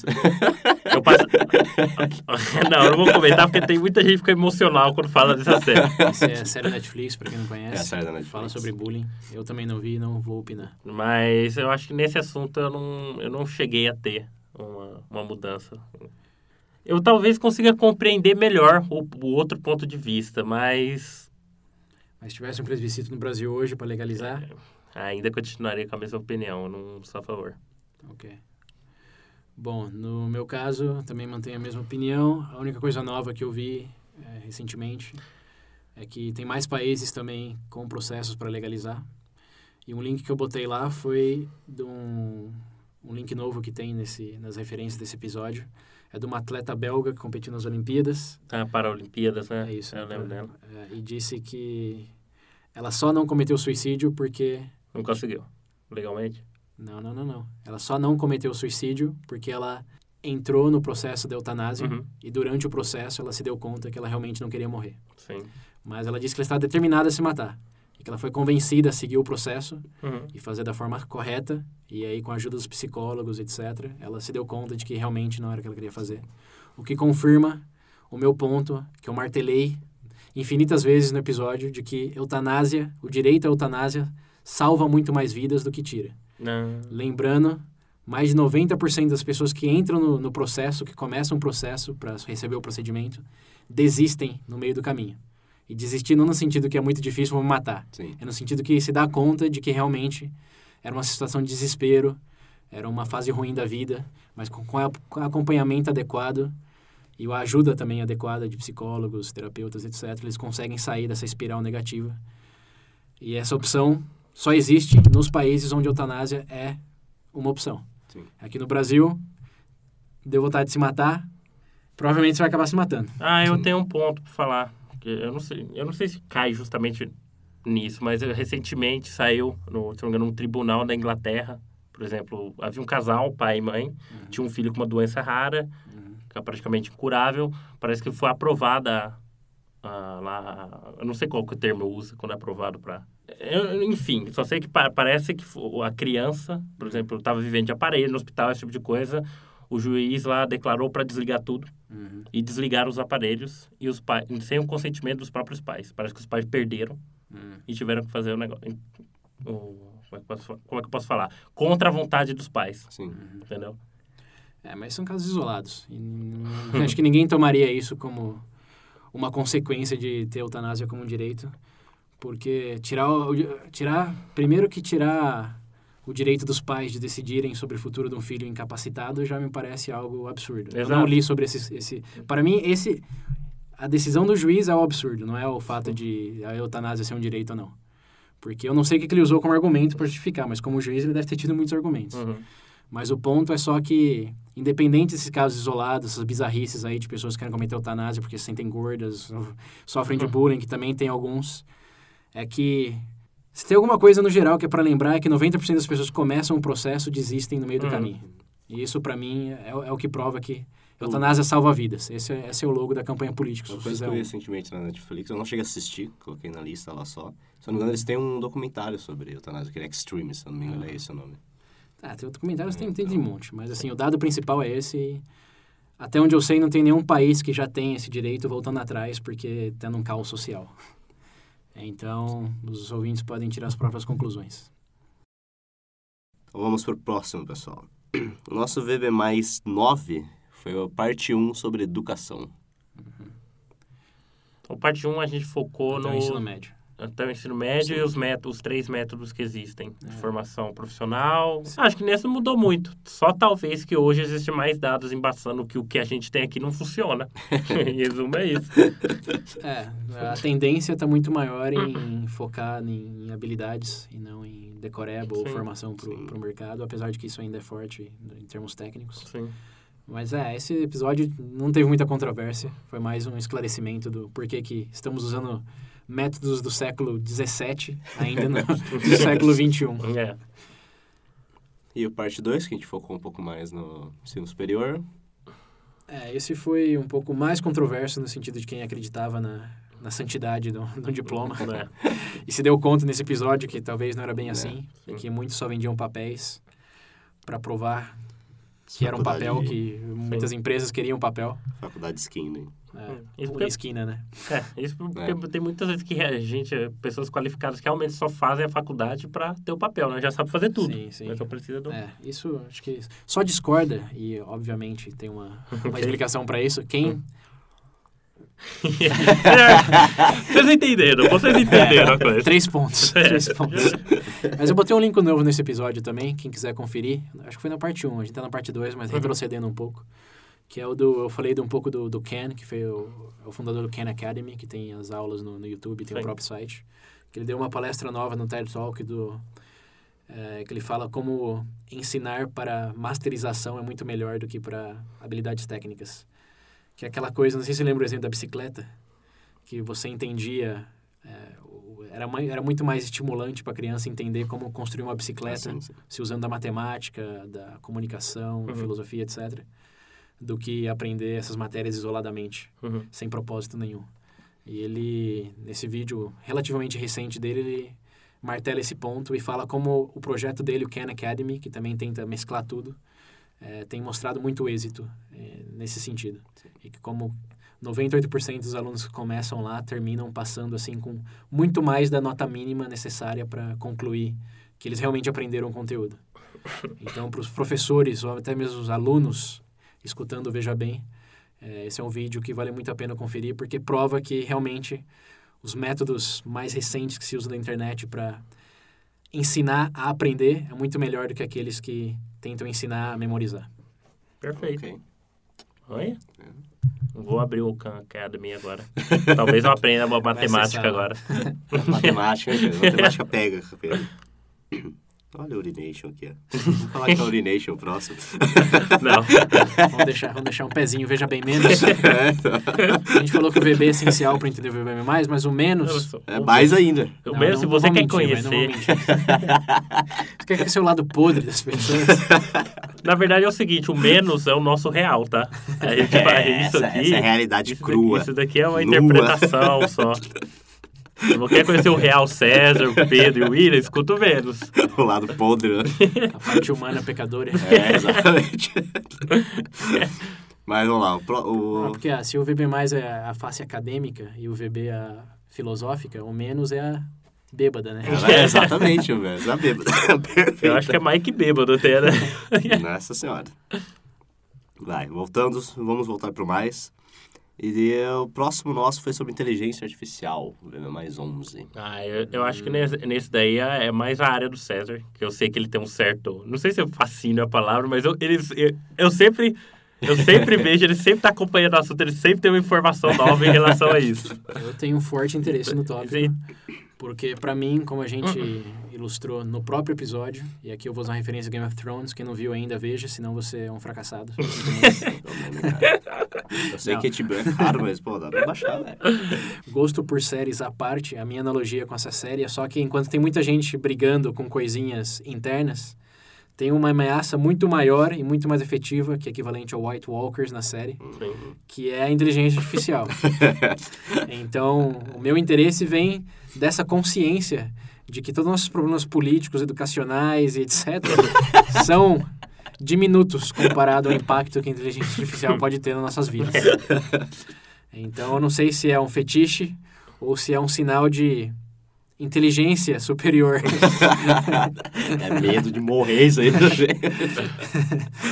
Eu passo... (laughs) não, eu não vou comentar porque tem muita gente que fica emocional quando fala dessa (laughs) série. Essa é a série Netflix, pra quem não conhece. É a série da Netflix. Fala sobre bullying. Eu também não vi e não vou opinar. Mas eu acho que nesse assunto eu não, eu não cheguei a ter uma, uma mudança. Eu talvez consiga compreender melhor o, o outro ponto de vista, mas... Mas se tivesse um plebiscito no Brasil hoje para legalizar... É, ainda continuaria com a mesma opinião, eu não sou a favor. Ok. Bom, no meu caso, também mantenho a mesma opinião. A única coisa nova que eu vi é, recentemente é que tem mais países também com processos para legalizar. E um link que eu botei lá foi de um, um link novo que tem nesse, nas referências desse episódio. É de uma atleta belga que competiu nas Olimpíadas. Ah, para Olimpíadas, né? É isso. Eu lembro dela. É, e disse que ela só não cometeu suicídio porque... Não conseguiu, legalmente? Não, não, não, não. Ela só não cometeu suicídio porque ela entrou no processo da eutanásia uhum. e durante o processo ela se deu conta que ela realmente não queria morrer. Sim. Mas ela disse que ela estava determinada a se matar. E que ela foi convencida a seguir o processo uhum. e fazer da forma correta. E aí, com a ajuda dos psicólogos, etc., ela se deu conta de que realmente não era o que ela queria fazer. O que confirma o meu ponto, que eu martelei infinitas vezes no episódio, de que eutanásia, o direito à eutanásia, salva muito mais vidas do que tira. Não. Lembrando, mais de 90% das pessoas que entram no, no processo, que começam o processo para receber o procedimento, desistem no meio do caminho. E desistir não no sentido que é muito difícil, vou me matar. Sim. É no sentido que se dá conta de que realmente era uma situação de desespero, era uma fase ruim da vida, mas com, com, a, com acompanhamento adequado e a ajuda também adequada de psicólogos, terapeutas, etc., eles conseguem sair dessa espiral negativa. E essa opção só existe nos países onde a eutanásia é uma opção. Sim. Aqui no Brasil, deu vontade de se matar, provavelmente você vai acabar se matando. Ah, eu Sim. tenho um ponto para falar. que Eu não sei, eu não sei se cai justamente nisso, mas recentemente saiu, no, se não me engano, num tribunal da Inglaterra, por exemplo, havia um casal, pai e mãe, tinha um filho com uma doença rara, que é praticamente incurável, parece que foi aprovada ah, lá, eu não sei qual que o termo eu uso quando é aprovado para enfim, só sei que pa- parece que a criança, por exemplo, estava vivendo de aparelho no hospital, esse tipo de coisa, o juiz lá declarou para desligar tudo Uhum. e desligar os aparelhos e os pais sem o consentimento dos próprios pais. Parece que os pais perderam Uhum. e tiveram que fazer o negócio. o- como, é que eu posso, como é que eu posso falar? Contra a vontade dos pais, Sim. entendeu? É, mas são casos isolados. E (laughs) acho que ninguém tomaria isso como uma consequência de ter eutanásia como um direito, porque tirar, o, tirar primeiro que tirar o direito dos pais de decidirem sobre o futuro de um filho incapacitado já me parece algo absurdo. Eu não Exato. li sobre esse, esse para mim esse a decisão do juiz é o absurdo, não é o fato de a eutanásia ser um direito ou não. Porque eu não sei o que que ele usou como argumento para justificar, mas como juiz ele deve ter tido muitos argumentos. Uhum. Mas o ponto é só que, independente desses casos isolados, essas bizarrices aí de pessoas que querem cometer eutanásia porque se sentem gordas, (laughs) sofrem de bullying, que também tem alguns, é que se tem alguma coisa no geral que é para lembrar é que 90% das pessoas que começam o processo desistem no meio do Uhum. caminho. E isso, para mim, é, é o que prova que eutanásia salva vidas. Esse é, esse é o logo da campanha política. Que fizer eu um- recentemente na Netflix, eu não cheguei a assistir, coloquei na lista lá só. Se eu não me engano, eles têm um documentário sobre eutanásia, aquele Extreme, se eu não me engano, é esse o nome. Ah, tem documentários, tem, tem de monte. Mas, assim, o dado principal é esse. Até onde eu sei, não tem nenhum país que já tem esse direito voltando atrás porque tá num caos social. Então, os ouvintes podem tirar as próprias conclusões. Então vamos pro próximo, pessoal. O nosso VB mais 9 foi a parte 1 sobre educação. Então, parte 1 a gente focou Até o no ensino médio. Até o ensino médio Sim. e os, métodos, os três métodos que existem de É. formação profissional. Acho que nesse não mudou muito. Só talvez que hoje existe mais dados embaçando que o que a gente tem aqui não funciona. (laughs) em resumo, é isso. É, a tendência está muito maior em focar em, habilidades e não em decoreba ou Sim, formação para sim. o mercado, apesar de que isso ainda é forte em termos técnicos. Sim. Mas é, esse episódio não teve muita controvérsia. Foi mais um esclarecimento do porquê que estamos usando métodos do século XVII ainda no, no (laughs) século XXI. É. E a parte 2, que a gente focou um pouco mais no ensino superior. É, esse foi um pouco mais controverso no sentido de quem acreditava na, na santidade do, do diploma. É. (laughs) E se deu conta nesse episódio que talvez não era bem É, assim, sim. que muitos só vendiam papéis para provar que era um Faculdade- papel que muitas empresas queriam papel. Faculdade skin, né? É, Isso ou porque- na esquina, né? É, isso porque (laughs) É. tem muitas vezes que a gente, pessoas qualificadas que realmente só fazem a faculdade para ter o papel, né? Já sabe fazer tudo. Sim, sim. Mas só precisa do... É, isso acho que só discorda, e obviamente tem uma, (laughs) uma explicação para isso. Quem. (laughs) vocês entenderam, vocês entenderam a coisa. Três pontos. Três pontos. Mas eu botei um link novo nesse episódio também, quem quiser conferir. Acho que foi na parte 1, a gente tá na parte 2, mas retrocedendo um pouco. Que é o do. Eu falei de um pouco do, do Ken, que foi o, é o fundador do Ken Academy, que tem as aulas no, no YouTube, tem o Sim. próprio site. Que ele deu uma palestra nova no TED Talk do. é, que ele fala como ensinar para masterização é muito melhor do que para habilidades técnicas. Que é aquela coisa, não sei se você lembra o exemplo da bicicleta, que você entendia. é, o- era, era muito mais estimulante para a criança entender como construir uma bicicleta Assim, sim. se usando da matemática, da comunicação, Uhum. filosofia, etc., do que aprender essas matérias isoladamente, Uhum. sem propósito nenhum. E ele, nesse vídeo relativamente recente dele, ele martela esse ponto e fala como o projeto dele, o Khan Academy, que também tenta mesclar tudo, eh, tem mostrado muito êxito eh, nesse sentido. E que como 98% dos alunos que começam lá terminam passando assim com muito mais da nota mínima necessária para concluir que eles realmente aprenderam o conteúdo. (laughs) Então, para os professores ou até mesmo os alunos escutando Veja Bem, eh, esse é um vídeo que vale muito a pena conferir porque prova que realmente os métodos mais recentes que se usam na internet para ensinar a aprender é muito melhor do que aqueles que tentam ensinar a memorizar. Perfeito. Ok. Olha. Vou abrir o Khan Academy agora. (laughs) Talvez eu aprenda uma matemática agora. Matemática? (laughs) Matemática pega, Pedro. (laughs) Olha o Urination aqui, ó. (laughs) Vamos falar que é o Urination próximo. Não. (laughs) Vamos deixar, vamos deixar um pezinho, veja bem menos. É, então. A gente falou que o VB é essencial para entender o VB+, mas o menos... É mais ainda. O Não, não- se (laughs) você quer mentir, vai, conhecer. Você quer conhecer o lado podre das pessoas? Na verdade é o seguinte, o menos é o nosso real, tá? A gente faz isso essa, aqui. essa é a realidade isso crua. Daqui, isso daqui é uma Nua. interpretação só. Se não quer conhecer o real César, o Pedro e o William, escuta o menos. (laughs) o lado podre, né? A parte humana pecadora. É, exatamente. Mas vamos lá, o, o- porque ah, se o VB+, é a face acadêmica e o VB a filosófica, o menos é a bêbada, né? É, exatamente, velho. Essa bêbada. Eu acho que é mais que bêbado até, né? Nossa senhora. Vai, voltando, vamos voltar pro mais. E o próximo nosso foi sobre inteligência artificial, mais 11. Ah, eu, eu acho que nesse, nesse daí é é mais a área do César, que eu sei que ele tem um certo... Não sei se é fascínio a palavra, mas eu, eles, eu, eu sempre... Eu sempre (laughs) vejo, ele sempre tá acompanhando o assunto, ele sempre tem uma informação nova em relação a isso. Eu tenho um forte interesse no tópico, Sim. Porque pra mim, como a gente ilustrou no próprio episódio, e aqui eu vou usar uma referência a Game of Thrones, quem não viu ainda, veja, senão você é um fracassado. (laughs) Eu sei Não. que é caro, mas, pô, dá pra baixar, velho. Gosto por séries à parte, a minha analogia com essa série é só que enquanto tem muita gente brigando com coisinhas internas, tem uma ameaça muito maior e muito mais efetiva, que é equivalente ao White Walkers na série, Sim. que é a inteligência artificial. (laughs) então, o meu interesse vem dessa consciência de que todos os nossos problemas políticos, educacionais e etc. (laughs) são diminutos comparado ao impacto que a inteligência artificial pode ter nas nossas vidas. Então, eu não sei se é um fetiche ou se é um sinal de inteligência superior. É medo de morrer isso aí. né, (laughs)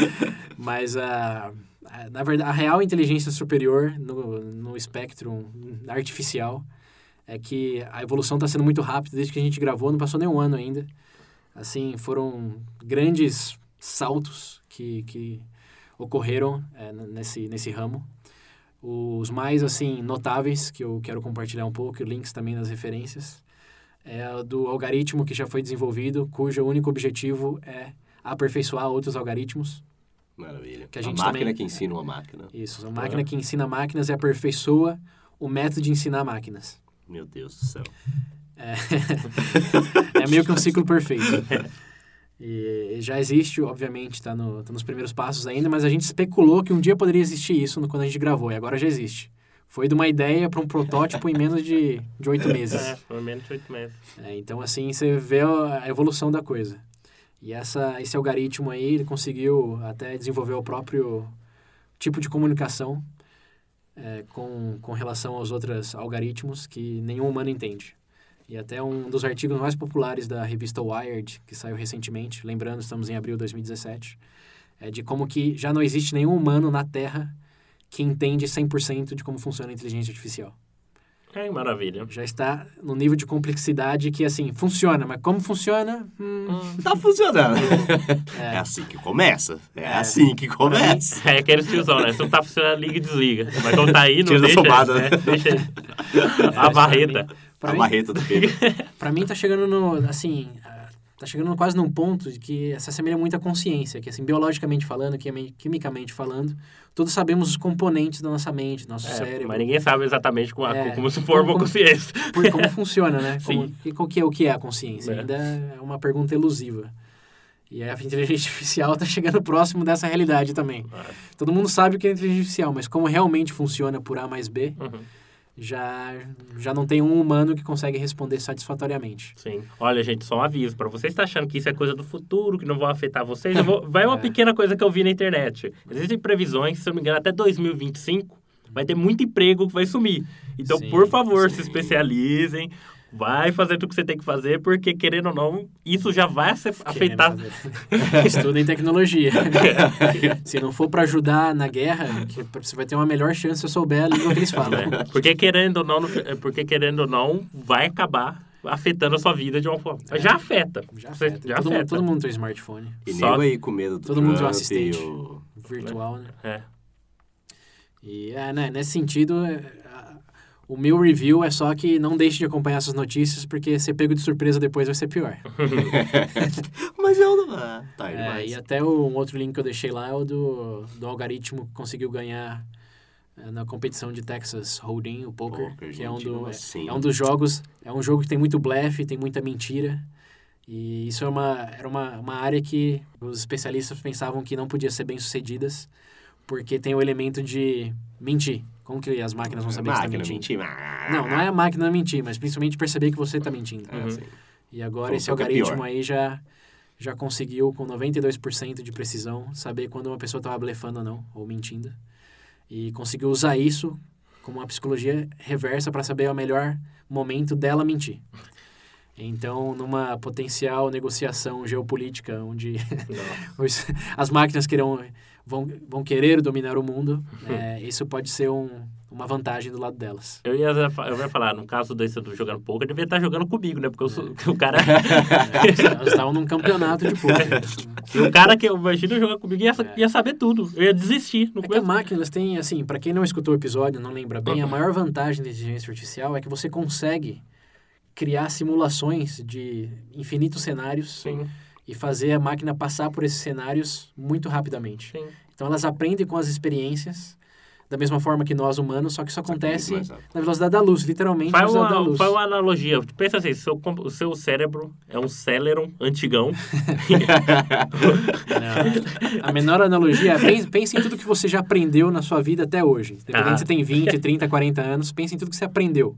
Mas a, a- na verdade, a real inteligência superior no, no espectro artificial é que a evolução está sendo muito rápida desde que a gente gravou, não passou nem um ano ainda. Assim, foram grandes saltos que, que ocorreram é, nesse, nesse ramo. Os mais, assim, notáveis, que eu quero compartilhar um pouco, e links também nas referências, é do algoritmo que já foi desenvolvido, cujo único objetivo é aperfeiçoar outros algoritmos. Maravilha. Que a a gente máquina também- que ensina uma máquina. Isso, a máquina que ensina máquinas e aperfeiçoa o método de ensinar máquinas. Meu Deus do céu. É, (laughs) é meio que um ciclo perfeito. E já existe, obviamente, está no, tá nos primeiros passos ainda, mas a gente especulou que um dia poderia existir isso quando a gente gravou, e agora já existe. Foi de uma ideia para um protótipo em menos de de oito meses. É, foi menos de oito meses. É, então, assim, você vê a a evolução da coisa. E essa, esse algoritmo aí, ele conseguiu até desenvolver o próprio tipo de comunicação é, com, com relação aos outros algoritmos que nenhum humano entende. E até um dos artigos mais populares da revista Wired, que saiu recentemente, lembrando, estamos em abril de 2017, é de como que já não existe nenhum humano na Terra que entende 100% de como funciona a inteligência artificial É, maravilha. já está no nível de complexidade que, assim, funciona, mas como funciona? Hum, Tá funcionando. (laughs) É. É assim que começa. É, É. assim que começa. É aquele tiozão, né? Se não tá funcionando, liga e desliga. Mas quando tá aí, não Tira da deixa, tomada, né? né? deixa é, (laughs) a barreta. Pra a mim, barreta do Pedro. pra mim tá chegando no, assim, tá chegando quase num ponto de que se assemelha muito à consciência, que assim, biologicamente falando, quimi- quimicamente falando, todos sabemos os componentes da nossa mente, do nosso É, cérebro, mas ninguém sabe exatamente como, É, como se forma a como- consciência. por como funciona, né? (laughs) Como, Sim. e qual que é o que é a consciência? É. Ainda é uma pergunta elusiva. E a inteligência (laughs) artificial está chegando próximo dessa realidade também. É. Todo mundo sabe o que é inteligência artificial, mas como realmente funciona por A mais B, Uhum. Já, já não tem um humano que consegue responder satisfatoriamente. Sim. Olha, gente, só um aviso. Pra você estar achando que isso é coisa do futuro, que não vai afetar vocês, vou... (laughs) vai uma É. pequena coisa que eu vi na internet. Existem previsões, se eu não me engano, até 2025 vai ter muito emprego que vai sumir. Então, Sim, por favor, se sim. especializem. Vai fazer tudo que você tem que fazer, porque querendo ou não, isso já vai se afetar. Estuda em tecnologia. (laughs) se não for para ajudar na guerra, você vai ter uma melhor chance se souber a língua que eles falam. É, porque querendo ou não, porque querendo ou não, vai acabar afetando a sua vida de uma forma. É. Já afeta. Já afeta. Já todo, afeta. Mundo, todo mundo tem um smartphone. E Só... aí com medo do Todo Trump mundo tem um assistente o... virtual, né? É. E é, né, nesse sentido, é, o meu review é só que não deixe de acompanhar essas notícias, porque ser pego de surpresa depois vai ser pior. (laughs) Mas eu não. Ah, tá é, e até o, um outro link que eu deixei lá é o do, do algoritmo que conseguiu ganhar é, na competição de Texas Hold'em, o poker, poker que é um, do, assim. é um dos jogos, é um jogo que tem muito blefe, tem muita mentira. E isso é uma, era uma, uma área que os especialistas pensavam que não podia ser bem sucedidas, porque tem o elemento de mentir. Como que as máquinas vão saber que você está mentindo? Mentir. Não, não é a máquina mentir, mas principalmente perceber que você está mentindo. Uhum. E agora esse algoritmo aí já, já conseguiu, com 92% de precisão, saber quando uma pessoa estava blefando ou não, ou mentindo. E conseguiu usar isso como uma psicologia reversa para saber o melhor momento dela mentir. Então, numa potencial negociação geopolítica, onde (laughs) as máquinas queiram vão, vão querer dominar o mundo, é, (laughs) isso pode ser um, uma vantagem do lado delas. Eu ia, eu ia falar, no caso desse do jogando poker, devia estar jogando comigo, né? Porque sou, é. (laughs) o cara. Nós estávamos num campeonato de poker. (laughs) E o cara que eu imagino jogar comigo ia, ia saber tudo. Eu ia desistir. No é que a máquinas tem, assim, para quem não escutou o episódio, não lembra bem, a maior vantagem da inteligência artificial é que você consegue criar simulações de infinitos cenários. Sim e fazer a máquina passar por esses cenários muito rapidamente. Sim. Então elas aprendem com as experiências da mesma forma que nós humanos, só que isso acontece na velocidade da luz, literalmente faz uma, da luz. Faz uma analogia. Pensa assim, seu, o seu cérebro é um Celeron antigão. (laughs) Não, a menor analogia é pense, em tudo que você já aprendeu na sua vida até hoje. Independente ah. se você tem 20, 30, 40 anos, pense em tudo que você aprendeu.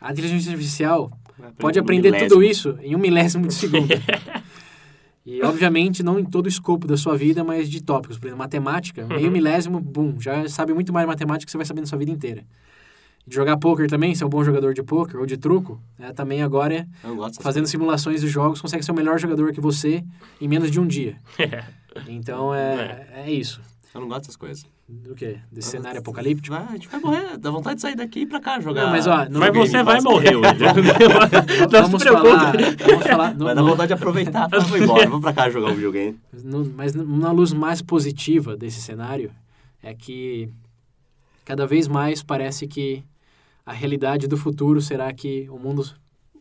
A inteligência artificial pode aprender um tudo isso em um milésimo de segundo. (laughs) E, obviamente, não em todo o escopo da sua vida, mas de tópicos. Por exemplo, matemática, uhum. meio milésimo, bum, já sabe muito mais matemática que você vai saber na sua vida inteira. De jogar poker também, ser um bom jogador de poker ou de truco, né, também agora é fazendo simulações de jogos, consegue ser o melhor jogador que você em menos de um dia. (laughs) então, é, é, é isso. Eu não gosto dessas coisas. Do quê? Desse eu, cenário apocalíptico? Vai, a gente vai morrer. Dá vontade de sair daqui e pra cá jogar. Não, mas ó... Mas você vai morrer hoje. (laughs) vamos, falar, vamos falar... No, vai dar vontade de aproveitar. Vamos embora. Vamos pra cá jogar um videogame. No, mas na luz mais positiva desse cenário é que cada vez mais parece que a realidade do futuro será que o mundo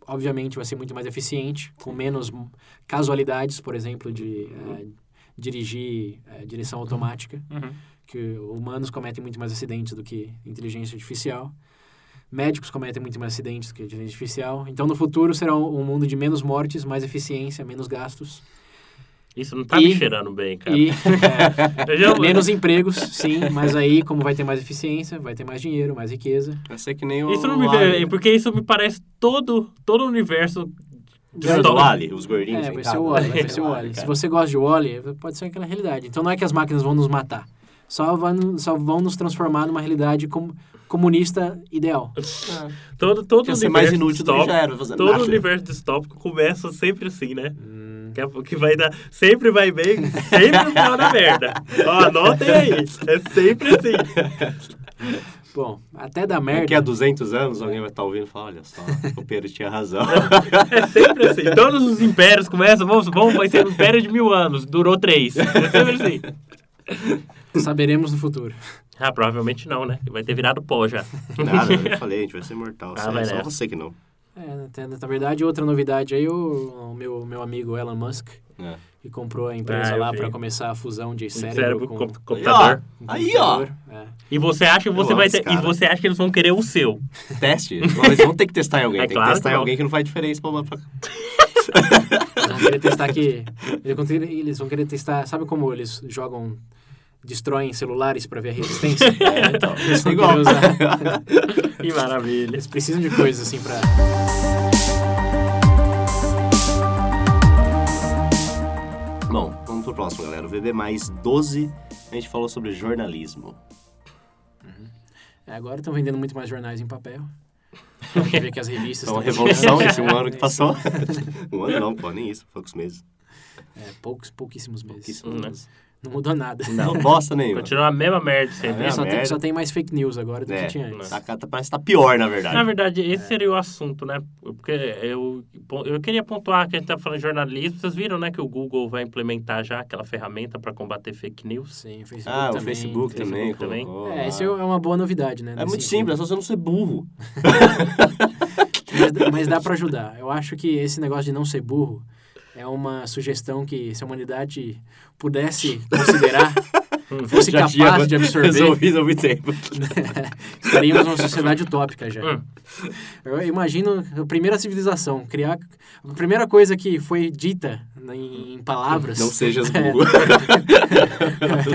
obviamente vai ser muito mais eficiente, com menos casualidades, por exemplo, de... Uh, dirigir é, direção automática, uhum. que humanos cometem muito mais acidentes do que inteligência artificial. Médicos cometem muito mais acidentes do que inteligência artificial. Então, no futuro, será um, mundo de menos mortes, mais eficiência, menos gastos. Isso não tá e, me cheirando bem, cara. E, (laughs) é, já... (laughs) menos empregos, sim, mas aí, como vai ter mais eficiência, vai ter mais dinheiro, mais riqueza. Vai ser que nem o. Isso não me vê, porque isso me parece todo, todo o universo é o Wally, os gordinhos. É, vai ser o Wally, vai (laughs) ser o Wally. Se você gosta de Wally, pode ser aquela realidade. Então não é que as máquinas vão nos matar. Só vão, só vão nos transformar numa realidade com, comunista ideal. É. Todo, todo universo mais inútil distópico, já era, todo nada. universo distópico começa sempre assim, né? Hum. Que, é, que vai dar, sempre vai bem, sempre no final da merda. Ó, anotem aí, é sempre assim. (laughs) Bom, até da merda. Daqui a 200 anos alguém vai estar tá ouvindo e falar: olha só, o Pedro tinha razão. (laughs) é sempre assim. Todos os impérios começam, vamos, vamos, vai ser um império de mil anos, durou três. É sempre assim. Saberemos no futuro. Ah, provavelmente não, né? Vai ter virado pó já. Nada, eu falei, a gente vai ser mortal. Ah, vai só você que não. É, na verdade, outra novidade aí, o, o meu, meu amigo Elon Musk, é. Que comprou a empresa ah, lá para começar a fusão de cérebro, cérebro com, com computador. Aí, ó. Aí, ó. É. E você acha que você vai ter, e você acha que eles vão querer o seu? Teste. Eles vão ter que testar em alguém. É Tem claro que testar que em alguém que não faz diferença pra... pra... Eles vão querer testar aqui. Eles vão querer testar. Sabe como eles jogam destroem celulares para ver a resistência. é, então, eles igual. Usar. (laughs) que maravilha. Eles precisam de coisas assim para. Bom, vamos pro próximo, galera. O VB mais 12, a gente falou sobre jornalismo. Uhum. É, agora estão vendendo muito mais jornais em papel. A gente vê que as revistas É uma estão revolução esse um ano que passou. (laughs) um ano não, pô, nem isso, poucos meses. É, poucos, pouquíssimos meses. Pouquíssimos Né? Não mudou nada. Não, (laughs) bosta nenhuma. Continua a mesma merda sempre. É, só, tem, merda. só tem mais fake news agora do É, que tinha antes. tá, tá- parece que tá pior, na verdade. Na verdade, esse seria o assunto, né? Porque eu, eu queria pontuar que a gente tá falando de jornalismo. Vocês viram, né, que o Google vai implementar já aquela ferramenta para combater fake news? Sim, o Facebook Ah, também. o Facebook também. Facebook também. colocou É, isso é uma boa novidade, né? É muito sentido. simples, é só você não ser burro. (laughs) Mas, mas dá pra ajudar. Eu acho que esse negócio de não ser burro é uma sugestão que se a humanidade pudesse considerar, (laughs) fosse Já tinha capaz de absorver, Resolvido há muito tempo. (laughs) estaríamos numa sociedade utópica já. Hum. Eu imagino a primeira civilização, criar... A primeira coisa que foi dita em, em palavras... Não sejas (laughs) É. burro. (laughs)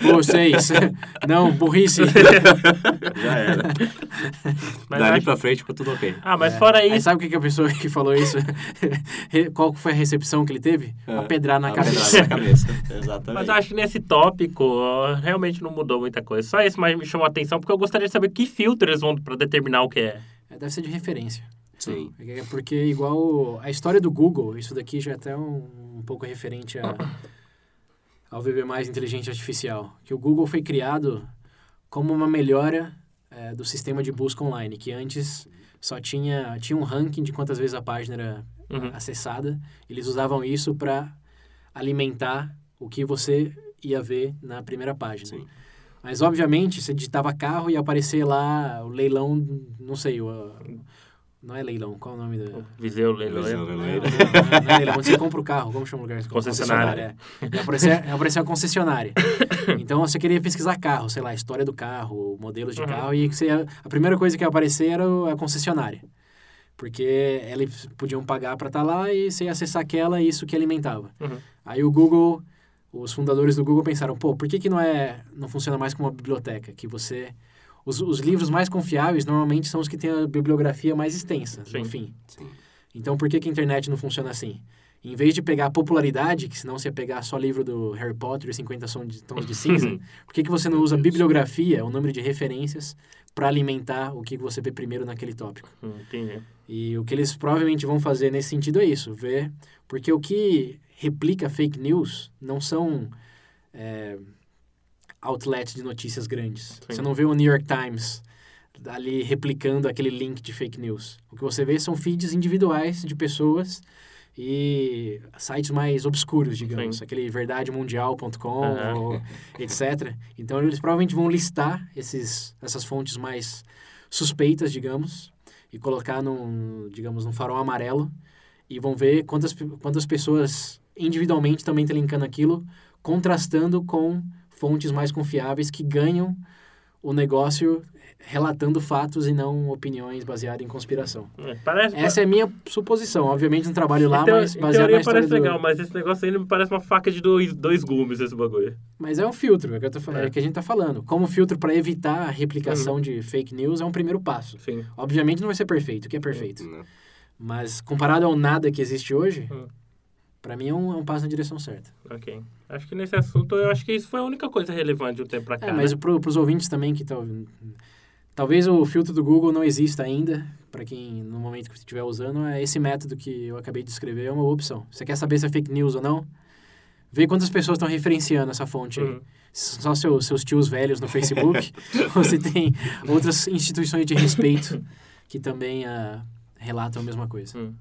Vocês, não, burrice. Já era. Mas Dali acho- pra frente ficou tudo ok. Ah, mas fora Aí isso, sabe o que, que a pessoa que falou isso, (laughs) qual foi a recepção que ele teve? É. A pedrar na A cabeça. pedrada na cabeça. Exatamente. Mas eu acho que nesse tópico realmente não mudou muita coisa. Só esse mais me chamou a atenção, porque eu gostaria de saber que filtro eles vão para determinar o que é. É, Deve ser de referência. Sim. É Porque igual a história do Google, isso daqui já é até um, um pouco referente a, ao VB mais inteligência artificial. Que o Google foi criado como uma melhora é, do sistema de busca online, que antes só tinha, tinha um ranking de quantas vezes a página era Uhum. acessada. Eles usavam isso para alimentar o que você ia ver na primeira página. Sim. Mas, obviamente, você digitava carro e aparecer lá o leilão, não sei, o, não é leilão, qual é o nome da... Viseu, Viseu, Leiloeiro. Não, não, Leiloeiro. não, não é leilão, (laughs) onde você compra o carro, como chama o lugar? Concessionária. é. Ia aparecer, ia aparecer a concessionária. Então, você queria pesquisar carro, sei lá, a história do carro, modelos de Uhum. carro, e você a primeira coisa que ia aparecer era a concessionária. Porque eles podiam pagar para estar lá e você ia acessar aquela e isso que alimentava. Uhum. Aí o Google, os fundadores do Google pensaram, pô, por que, que não é não funciona mais como uma biblioteca? Que você os, os livros mais confiáveis normalmente são os que têm a bibliografia mais extensa, Sim. enfim. Sim. Então por que, que a internet não funciona assim? Em vez de pegar a popularidade, que senão você ia pegar só livro do Harry Potter e 50 Sons de Tons de Cinza, (laughs) por que, que você não usa bibliografia, o número de referências, para alimentar o que você vê primeiro naquele tópico? Hum, Entendi. E o que eles provavelmente vão fazer nesse sentido é isso, ver... Porque o que replica fake news não são é, outlets de notícias grandes. Sim. Você não vê o New York Times ali replicando aquele link de fake news. O que você vê são feeds individuais de pessoas e sites mais obscuros, digamos. Sim. Aquele verdademundial.com, ou etc. Então, eles provavelmente vão listar esses, essas fontes mais suspeitas, digamos, e colocar num, digamos, num farol amarelo e vão ver quantas, quantas pessoas individualmente também estão linkando aquilo, contrastando com fontes mais confiáveis que ganham o negócio relatando fatos e não opiniões baseadas em conspiração. É, Parece, Essa é a minha suposição. Obviamente não trabalho lá, em teo- mas baseado na história parece do... legal, mas esse negócio aí me parece uma faca de dois, dois gumes, esse bagulho. Mas é um filtro, é o que, eu tô falando, É. é que a gente está falando. Como filtro para evitar a replicação Uhum. de fake news é um primeiro passo. Sim. Obviamente não vai ser perfeito, o que é perfeito? Não. Mas comparado ao nada que existe hoje, Uhum. Para mim é um, é um passo na direção certa. Ok. Acho que nesse assunto, eu acho que isso foi a única coisa relevante de um tempo pra cá. É, mas né? para os ouvintes também que estão... Talvez o filtro do Google não exista ainda, para quem no momento que estiver usando, é esse método que eu acabei de descrever, é uma boa opção. Você quer saber se é fake news ou não? Vê quantas pessoas estão referenciando essa fonte aí. Uhum. Só seu, seus tios velhos no Facebook, (laughs) ou se tem outras instituições de respeito que também ah, relatam a mesma coisa. Hum.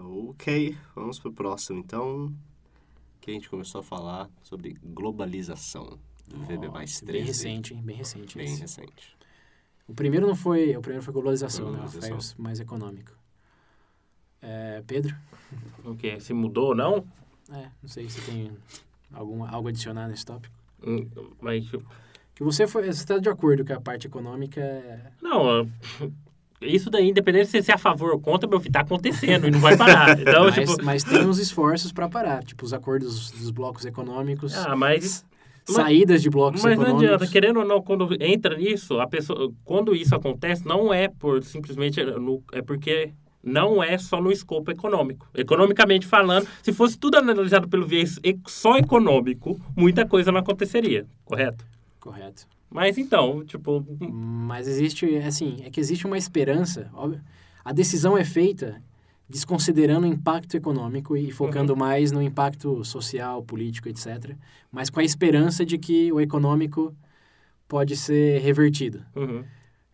Ok, vamos pro próximo então. Que a gente começou a falar sobre globalização do VB mais Nossa, 13. Bem recente, hein? Bem recente. Bem esse. recente. O primeiro não foi, o primeiro foi globalização, né? Globalização. Foi o mais econômico. É, Pedro? O quê? Se mudou ou não? É, não sei se tem algum, algo a adicionar nesse tópico. Hum, Mas, Que você foi, você está de acordo que a parte econômica é... não, isso daí, independente de você ser a favor ou contra, meu filho, tá acontecendo e não vai parar. (laughs) Então, mas, tipo... mas tem uns esforços para parar, tipo os acordos dos blocos econômicos, Ah, mas... saídas de blocos Mas não econômicos. adianta, querendo ou não, quando entra nisso, a pessoa, quando isso acontece, não é por simplesmente no, é porque não é só no escopo econômico. Economicamente falando, se fosse tudo analisado pelo viés só econômico, muita coisa não aconteceria, correto? Correto. Mas então, tipo, Mas existe, assim, é que existe uma esperança. óbvio, A decisão é feita desconsiderando o impacto econômico e focando mais no impacto social, político, etc. Mas com a esperança de que o econômico pode ser revertido. uhum,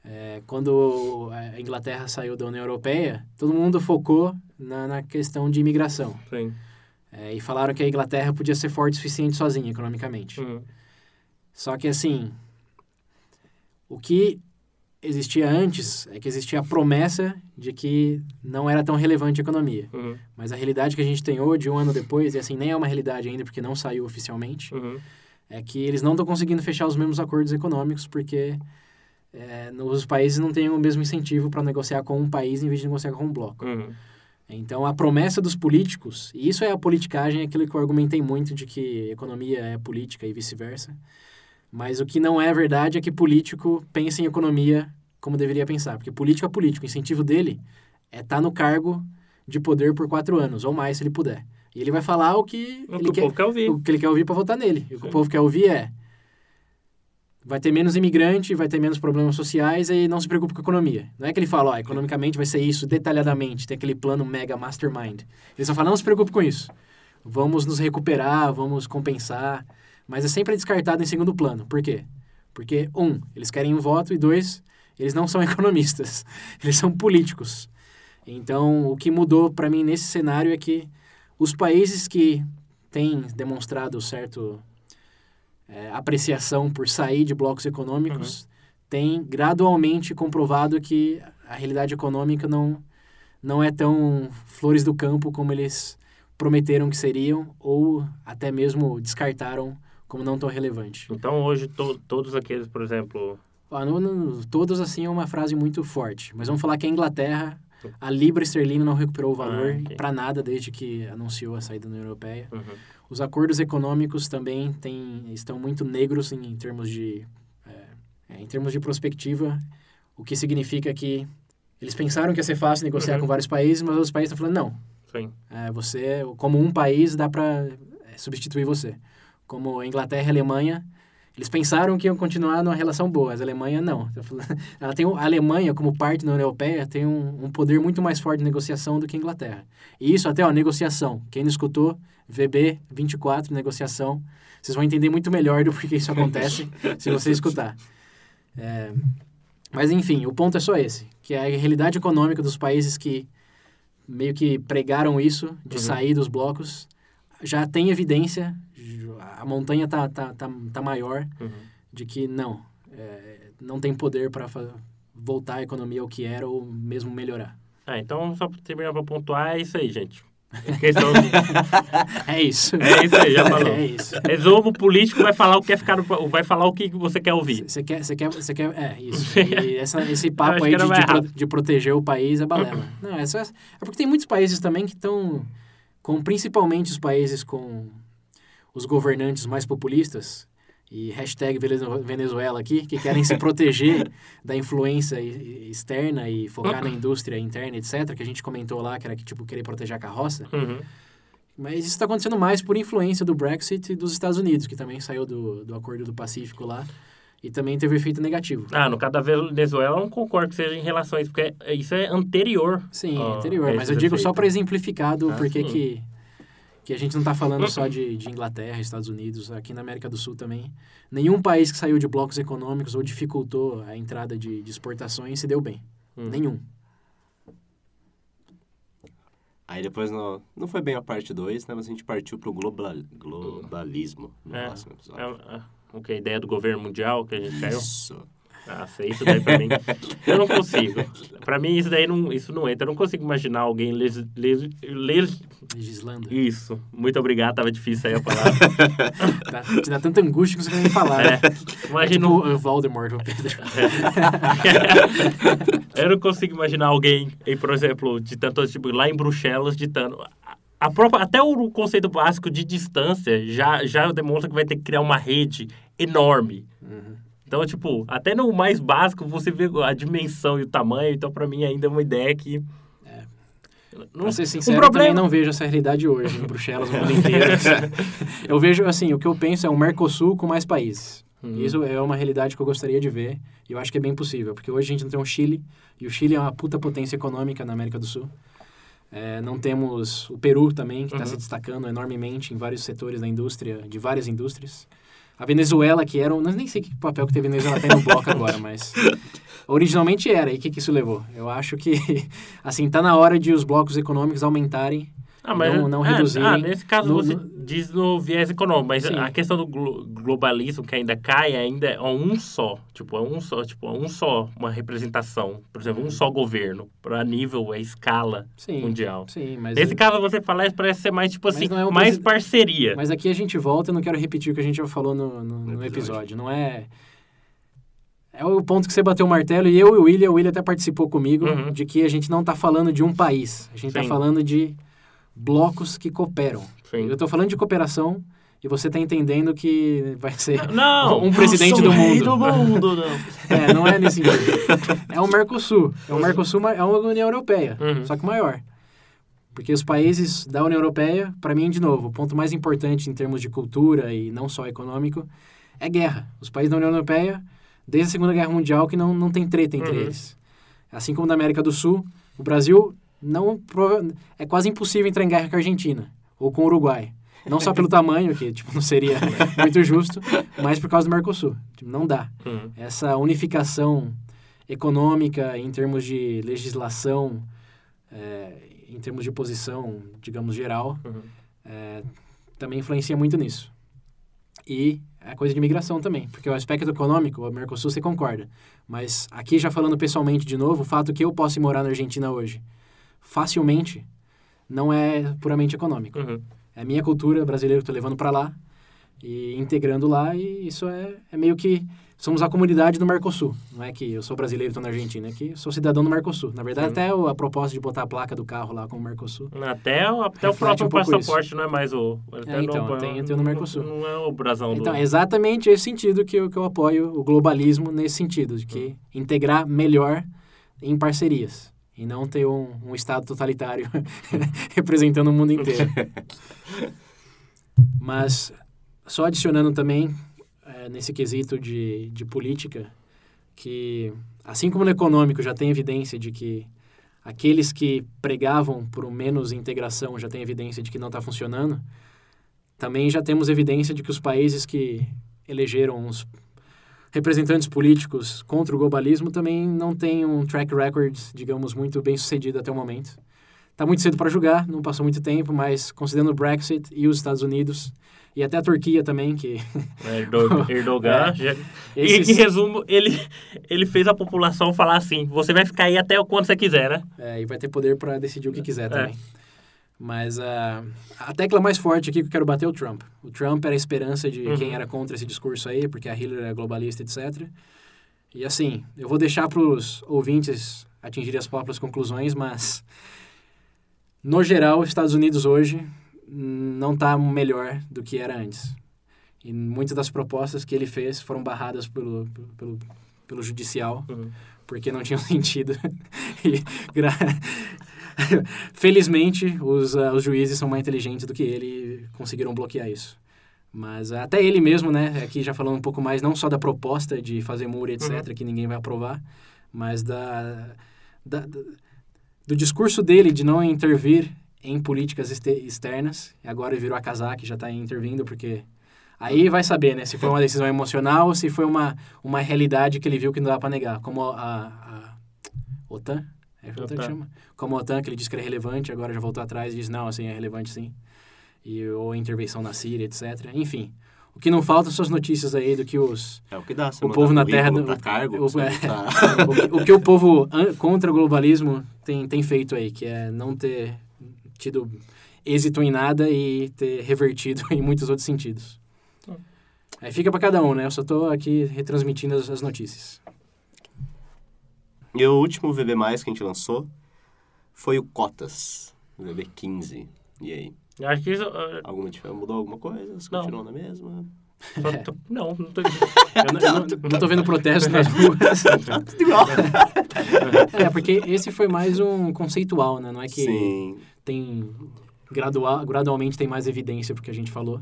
É, quando a Inglaterra saiu da União Europeia, todo mundo focou na, na questão de imigração. É, e falaram que a Inglaterra podia ser forte o suficiente sozinha, economicamente. Uhum, Só que, assim, o que existia antes é que existia a promessa de que não era tão relevante a economia. uhum, Mas a realidade que a gente tem hoje, um ano depois, e assim, nem é uma realidade ainda porque não saiu oficialmente, uhum, é que eles não estão conseguindo fechar os mesmos acordos econômicos porque é, os países não têm o mesmo incentivo para negociar com um país em vez de negociar com um bloco. uhum, Então, a promessa dos políticos, e isso é a politicagem, é aquilo que eu argumentei muito de que economia é política e vice-versa. Mas o que não é verdade é que político pensa em economia como deveria pensar. Porque político é político. O incentivo dele é estar no cargo de poder por quatro anos, ou mais, se ele puder. E ele vai falar o que, O ele que quer, quer ouvir. o que ele quer ouvir para votar nele. E o que o povo quer ouvir é vai ter menos imigrante, vai ter menos problemas sociais e não se preocupe com a economia. Não é que ele fala, ó, economicamente vai ser isso detalhadamente, tem aquele plano mega mastermind. Ele só fala, não se preocupe com isso. Vamos nos recuperar, vamos compensar. Mas é sempre descartado em segundo plano. Por quê? Porque, um, eles querem um voto e dois, eles não são (laughs) economistas. Eles são políticos. Então, o que mudou para mim nesse cenário é que os países que têm demonstrado certo é, apreciação por sair de blocos econômicos têm gradualmente comprovado que a realidade econômica não, não é tão flores do campo como eles prometeram que seriam ou até mesmo descartaram como não tão relevante. Então hoje to- todos aqueles, por exemplo, Ah, não- não- todos assim é uma frase muito forte, mas vamos falar que a Inglaterra, a libra esterlina não recuperou o valor Ah, ok. para nada desde que anunciou a saída da União Europeia. uhum, Os acordos econômicos também têm, estão muito negros em, em termos de é, é, em termos de prospectiva, o que significa que eles pensaram que ia ser fácil negociar Uhum. com vários países, mas os países estão falando não. sim, É, você, como um país, dá para substituir você. Como a Inglaterra e a Alemanha, eles pensaram que iam continuar numa relação boa, mas a Alemanha não. (laughs) Ela tem, a Alemanha, como parte da União Europeia, tem um, um poder muito mais forte de negociação do que a Inglaterra. E isso até, ó, negociação. Quem não escutou, VB 24, negociação. Vocês vão entender muito melhor do porquê isso acontece (laughs) se você escutar. É, mas, enfim, o ponto é só esse, que é a realidade econômica dos países que meio que pregaram isso, de Uhum. sair dos blocos, já tem evidência, a montanha tá, tá, tá, tá maior, uhum. de que não, é, não tem poder para voltar a economia ao que era ou mesmo melhorar. Ah, então só pra terminar pra pontuar, é isso aí, gente. (laughs) É isso. É isso aí, já falou. É isso. Resumo, o político vai falar o que quer ficar no, vai falar o que você quer ouvir. Você quer, você quer, você quer, é isso. (laughs) E essa, esse papo aí de, de, pro- de proteger o país é balela. Não, é, só, é porque tem muitos países também que estão, com principalmente os países com os governantes mais populistas, e hashtag Venezu- Venezuela aqui, que querem se proteger (laughs) da influência externa e focar na indústria interna, etc., que a gente comentou lá, que era que, tipo, querer proteger a carroça. Uhum. Mas isso está acontecendo mais por influência do Brexit e dos Estados Unidos, que também saiu do, do Acordo do Pacífico lá, e também teve efeito negativo. Ah, no caso da Venezuela, eu não concordo que seja em relação a isso, porque isso é anterior. Sim, Ah, anterior. Mas eu digo só efeitos. para exemplificar do Ah, porquê sim. que, que a gente não está falando só de, de Inglaterra, Estados Unidos, aqui na América do Sul também. Nenhum país que saiu de blocos econômicos ou dificultou a entrada de, de exportações se deu bem. Hum. Nenhum. Aí depois, no, não foi bem a parte 2, né? Mas a gente partiu pro global, globalismo no É. próximo episódio. É, é, o que? A ideia do governo mundial que a gente caiu? Isso. Ah, sei, isso daí pra mim. Eu não consigo. Pra mim, isso daí não, isso não entra. Eu não consigo imaginar alguém ler. ler, ler... Legislando. Isso. Muito obrigado, tava difícil aí a palavra. (laughs) Dá, te dá tanta angústia que você não nem falar. É, né? É imagina tipo um- o Voldemort, o Pedro. (laughs) eu não consigo imaginar alguém, em, por exemplo, ditando, tipo, lá em Bruxelas, ditando. A própria, até o conceito básico de distância já, já demonstra que vai ter que criar uma rede enorme. Uhum. Então, tipo, até no mais básico você vê a dimensão e o tamanho. Então, pra mim, ainda é uma ideia que. Não, Pra ser um sincero, eu problema. também não vejo essa realidade hoje em Bruxelas, o mundo inteiro. (laughs) eu vejo, assim, o que eu penso é um Mercosul com mais países. Uhum. Isso é uma realidade que eu gostaria de ver e eu acho que é bem possível, porque hoje a gente não tem um Chile e o Chile é uma puta potência econômica na América do Sul. É, não temos o Peru também, que está Uhum. se destacando enormemente em vários setores da indústria, de várias indústrias. A Venezuela, que era. um- nem sei que papel que a Venezuela tem no bloco agora, mas. Originalmente era, e o que, que isso levou? Eu acho que, (laughs) assim, tá na hora de os blocos econômicos aumentarem Ah, mas, Não- não é, reduzirem Ah, nesse caso no- você no- diz no viés econômico, mas Sim. a questão do glo- globalismo que ainda cai ainda é um só, tipo, é um só, tipo, é um só, uma representação, por exemplo, um só governo, para nível, a escala Sim, mundial. sim, mas... Nesse caso você falar isso parece ser mais tipo assim, não é um mais parceria. Mas aqui a gente volta, eu não quero repetir o que a gente já falou no, no- no episódio. episódio. Não é. É o ponto que você bateu o martelo, e eu e o William, o William até participou comigo, Uhum. de que a gente não está falando de um país. A gente está falando de blocos que cooperam. Sim. Eu estou falando de cooperação e você está entendendo que vai ser. Não, um presidente do mundo. do mundo, não. (laughs) É, não é nesse sentido. É o Mercosul. É o Mercosul, é uma União Europeia, Uhum. só que maior. Porque os países da União Europeia, para mim, de novo, o ponto mais importante em termos de cultura e não só econômico é guerra. Os países da União Europeia, desde a Segunda Guerra Mundial, que não, não tem treta entre Uhum. eles. Assim como na América do Sul, o Brasil não é quase impossível entrar em guerra com a Argentina ou com o Uruguai. Não só pelo (laughs) tamanho, que tipo, não seria (laughs) muito justo, mas por causa do Mercosul. Tipo, não dá Uhum. essa unificação econômica em termos de legislação, é, em termos de posição, digamos, geral, Uhum. é, também influencia muito nisso. E a coisa de imigração também, porque o aspecto econômico, o Mercosul você concorda, mas aqui já falando pessoalmente de novo, o fato que eu posso ir morar na Argentina hoje, facilmente, não é puramente econômico. Uhum. É a minha cultura brasileira que estou levando para lá e integrando lá e isso é, é meio que somos a comunidade do Mercosul. Não é que eu sou brasileiro e estou na Argentina, é que sou cidadão do Mercosul. Na verdade, Sim. até a proposta de botar a placa do carro lá com o Mercosul. Até, até o próprio um passaporte não é mais o. até então, não, tem- tem o no Mercosul. Não é o brasão Então, do. é exatamente esse sentido que eu, que eu apoio o globalismo nesse sentido, de que integrar melhor em parcerias e não ter um, um Estado totalitário (laughs) representando o mundo inteiro. (laughs) Mas, só adicionando também, eh, nesse quesito de, de política, que, assim como no econômico já tem evidência de que aqueles que pregavam por menos integração já tem evidência de que não está funcionando, também já temos evidência de que os países que elegeram os representantes políticos contra o globalismo também não têm um track record, digamos, muito bem sucedido até o momento. Está muito cedo para julgar, não passou muito tempo, mas considerando o Brexit e os Estados Unidos, e até a Turquia também, que (laughs) Erdogan. É. já- esses, E, em resumo, ele, ele fez a população falar assim: você vai ficar aí até o quanto você quiser, né? é, e vai ter poder para decidir o que quiser É. Mas ah, a tecla mais forte aqui que eu quero bater é o Trump. O Trump era a esperança de Uhum. quem era contra esse discurso aí, porque a Hillary é globalista, etc. E assim, eu vou deixar para os ouvintes atingirem as próprias conclusões, mas no geral, os Estados Unidos hoje não está melhor do que era antes. E muitas das propostas que ele fez foram barradas pelo, pelo, pelo, pelo judicial Uhum. porque não tinham (laughs) sentido. E, gra- (laughs) Felizmente, os, ah, os juízes são mais inteligentes do que ele e conseguiram bloquear isso. Mas ah, até ele mesmo, né, aqui já falando um pouco mais, não só da proposta de fazer muro, etc., que ninguém vai aprovar, mas da, da- da- do discurso dele de não intervir em políticas externas. E agora virou a casaca, já está intervindo, porque aí vai saber, né, se foi uma decisão emocional ou se foi uma, uma realidade que ele viu que não dá para negar. Como a, a OTAN, é a OTAN que OTAN. chama? Como a OTAN, que ele disse que era relevante, agora já voltou atrás e diz, não, assim, é relevante sim. E, ou a intervenção na Síria, etc. Enfim, o que não falta são as notícias aí do que os... É o que dá. O povo na terra do- Pra cargo, o- é. tá- (laughs) o, que, o que o povo contra o globalismo tem, tem feito aí, que é não ter tido êxito em nada e ter revertido (laughs) em muitos outros sentidos. Aí fica para cada um, né? Eu só tô aqui retransmitindo as, as notícias. E o último VB+, que a gente lançou foi o Cotas, o VB 15. E aí? Eu Acho que isso. ah, Alguma diferença? Mudou alguma coisa? Você Não. continuou na mesma? tô- (laughs) não, não tô. (laughs) Eu não, eu não- não tô vendo protesto nas (laughs) ruas. Tá tudo igual. É, porque esse foi mais um conceitual, né? Não é que Sim. tem gradual, gradualmente tem mais evidência porque a gente falou.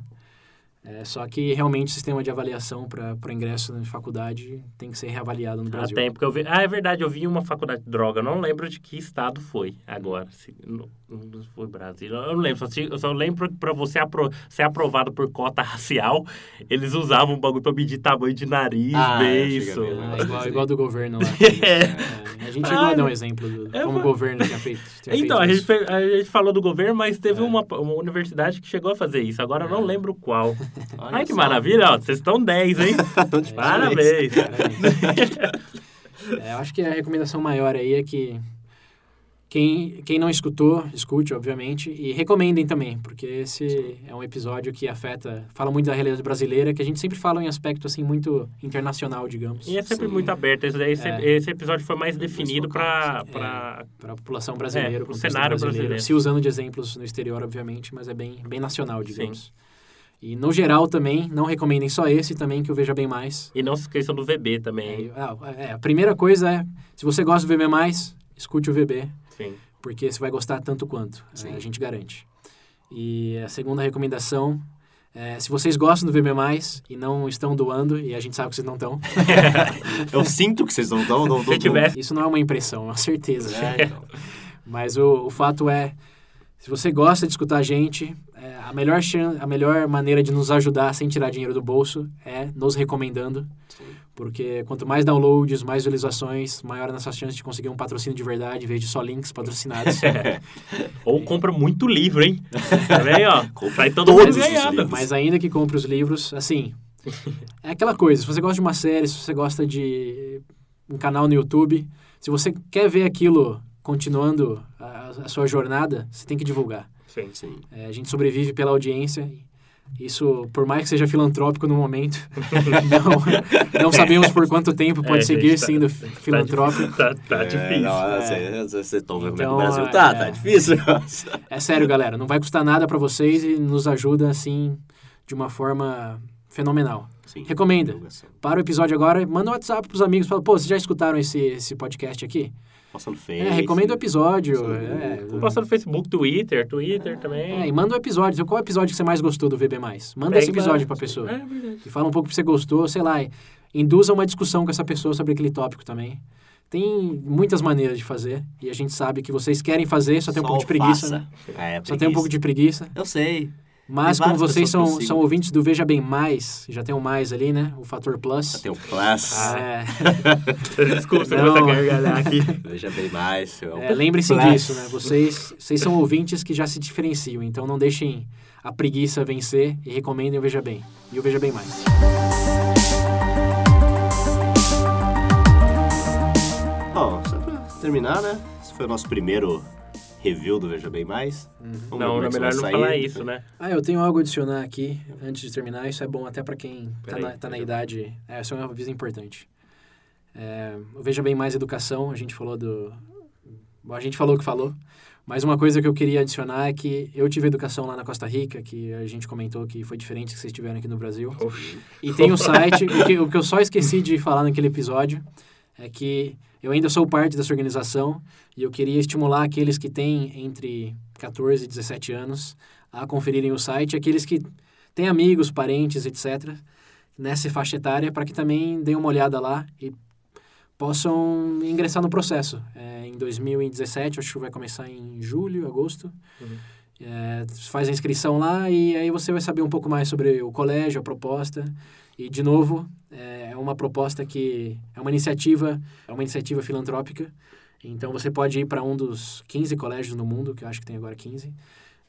É, só que realmente o sistema de avaliação para o ingresso na faculdade tem que ser reavaliado no Ah, Brasil. tem, porque eu vi... Ah, é verdade, eu vi uma faculdade de droga. Eu não lembro de que estado foi agora. Se... Não, não foi Brasil. Eu não lembro. Só, se- eu só lembro que pra você apro... ser aprovado por cota racial, eles usavam um bagulho pra medir tamanho de nariz, Ah, é, beiço. É, igual, igual do governo lá. (laughs) É. É, a gente chegou a Ah, dar um exemplo do, é, como o governo tinha feito. tinha Então, feito a gente, fe- a gente falou do governo, mas teve É. uma, uma universidade que chegou a fazer isso. Agora eu não lembro qual. Olha Ai, que só. maravilha, ó. Vocês estão 10, hein? (laughs) De Parabéns. É, eu acho que a recomendação maior aí é que quem, quem não escutou, escute, obviamente, e recomendem também, porque esse é um episódio que afeta, fala muito da realidade brasileira, que a gente sempre fala em aspecto, assim, muito internacional, digamos, E é sempre Sim. muito aberto. Esse, esse, É. esse episódio foi mais definido pra, É. pra... para a população brasileira, É, o pro contexto cenário brasileiro. se usando de exemplos no exterior, obviamente, mas é bem, bem nacional, digamos. E, no geral, também, não recomendem só esse também, que eu veja bem mais. E não se esqueçam do VB também. É, ah, é, a primeira coisa é, se você gosta do VB+, escute o VB, Sim. porque você vai gostar tanto quanto, Sim. é, a gente garante. E a segunda recomendação é, se vocês gostam do VB+, e não estão doando, e a gente sabe que vocês não estão, (laughs) Eu sinto que vocês não estão. Não, Se tivesse- isso não é uma impressão, é uma certeza. É, então. Mas o, o fato é, se você gosta de escutar a gente, é, a, melhor chan- a melhor maneira de nos ajudar sem tirar dinheiro do bolso é nos recomendando. Sim. Porque quanto mais downloads, mais visualizações, maior a nossa chance de conseguir um patrocínio de verdade, em vez de só links patrocinados. (laughs) Ou compra muito livro, hein? Tá vendo, ó? Compra Sai todo todos livros. Mas ainda que compre os livros, assim, é aquela coisa, se você gosta de uma série, se você gosta de um canal no YouTube, se você quer ver aquilo continuando a, a sua jornada, você tem que divulgar. Sim. Sim. É, a gente sobrevive pela audiência. Isso, por mais que seja filantrópico no momento, (laughs) não, não sabemos por quanto tempo pode É, seguir tá- sendo Tá filantrópico. difícil. Tá, tá É, difícil. Não, É. vocês estão vendo Então, como é que o Brasil é, tá, é. tá difícil. É sério, galera, não vai custar nada pra vocês e nos ajuda, assim, de uma forma fenomenal. Sim. Recomenda. Para o episódio agora, manda um WhatsApp pros amigos, fala, pô, vocês já escutaram esse, esse podcast aqui? Posta no Face. É, recomenda o episódio. Posta no É, grupo. Posta no Facebook, Twitter, Twitter também. é, e manda o episódio. Qual é o episódio que você mais gostou do VB+. Manda Pega esse episódio pra pessoa. É verdade. E fala um pouco que você gostou, sei lá, induza uma discussão com essa pessoa sobre aquele tópico também. Tem muitas maneiras de fazer e a gente sabe que vocês querem fazer, só tem um pouco de preguiça, né? É, Só tem um pouco de preguiça. Eu sei. Mas como vocês são, são ouvintes do Veja Bem Mais, já tem um mais ali, né? O fator plus. Tem o Plus. É, (laughs) Desculpa eu Não. gargalhar aqui. Veja bem mais. É o Lembrem-se disso, né? Vocês, vocês são ouvintes que já se diferenciam, então não deixem a preguiça vencer e recomendem o Veja Bem. E o Veja Bem Mais. Bom, só pra terminar, né? Esse foi o nosso primeiro review do Veja Bem Mais. Ver Não, é é melhor isso não vai falar sair. isso, né? Ah, eu tenho algo a adicionar aqui antes de terminar. Isso é bom até pra quem tá Peraí, na, tá na idade. É, essa é uma aviso importante. É, o Veja Bem Mais Educação, a gente falou do. Bom, a gente falou o que falou. Mas uma coisa que eu queria adicionar é que eu tive educação lá na Costa Rica, que a gente comentou que foi diferente que vocês tiveram aqui no Brasil. Oxi. E tem um (laughs) site, o que, o que eu só esqueci de falar naquele episódio é que eu ainda sou parte dessa organização e eu queria estimular aqueles que têm entre 14 e 17 anos a conferirem o site, aqueles que têm amigos, parentes, etc., nessa faixa etária, para que também deem uma olhada lá e possam ingressar no processo. É, em 2017, acho que vai começar em julho, agosto. Uhum. É, faz a inscrição lá e aí você vai saber um pouco mais sobre o colégio, a proposta. E, de novo, é uma proposta que é uma iniciativa, é uma iniciativa filantrópica. Então, você pode ir para um dos 15 colégios no mundo, que eu acho que tem agora 15.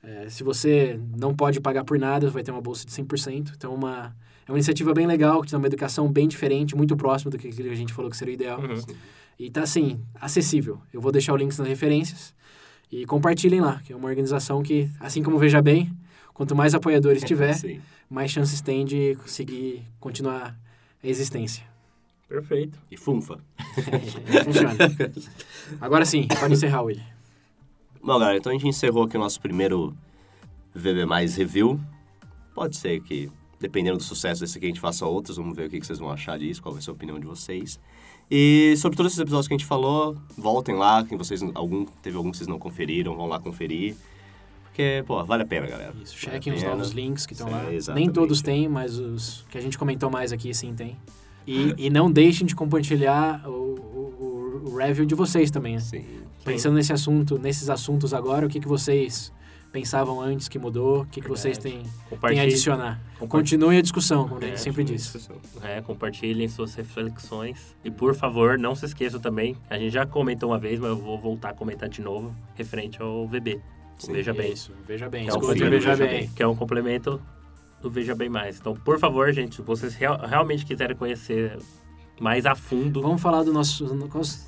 É, se você não pode pagar por nada, vai ter uma bolsa de 100%. Então, uma, é uma iniciativa bem legal, que tem uma educação bem diferente, muito próxima do que a gente falou que seria o ideal. Uhum. E tá, assim, acessível. Eu vou deixar o link nas referências. E compartilhem lá, que é uma organização que, assim como Veja Bem, quanto mais apoiadores (laughs) tiver, Sim. mais chances tem de conseguir continuar a existência. Perfeito. E funfa. É, funciona. (laughs) Agora sim, pode encerrar, Willi. Bom, galera, então a gente encerrou aqui o nosso primeiro VB Mais Review. Pode ser que, dependendo do sucesso desse aqui, a gente faça outros. Vamos ver o que que vocês vão achar disso, qual vai ser a opinião de vocês. E sobre todos esses episódios que a gente falou, voltem lá. Quem vocês, algum, teve algum que vocês não conferiram, vão lá conferir. Porque, pô, vale a pena, galera. Isso, Vale chequem os novos links que estão lá. Nem exatamente. todos têm, mas os que a gente comentou mais aqui sim tem. E, (laughs) e não deixem de compartilhar o, o, o- o review de vocês também. né? Sim. Pensando nesse assunto, nesses assuntos agora, o que, que vocês pensavam antes que mudou, o que, que vocês têm, têm a adicionar. Continue a discussão, como a gente É, sempre disse. é, compartilhem suas reflexões. E, por favor, não se esqueçam também, a gente já comentou uma vez, mas eu vou voltar a comentar de novo, referente ao VB. Sim, Veja Bem. Isso, veja bem, É o escute filho e do veja, Veja bem. Bem. que é um complemento do Veja Bem Mais. Então, por favor, gente, se vocês real- realmente quiserem conhecer mais a fundo, Vamos falar dos nossos,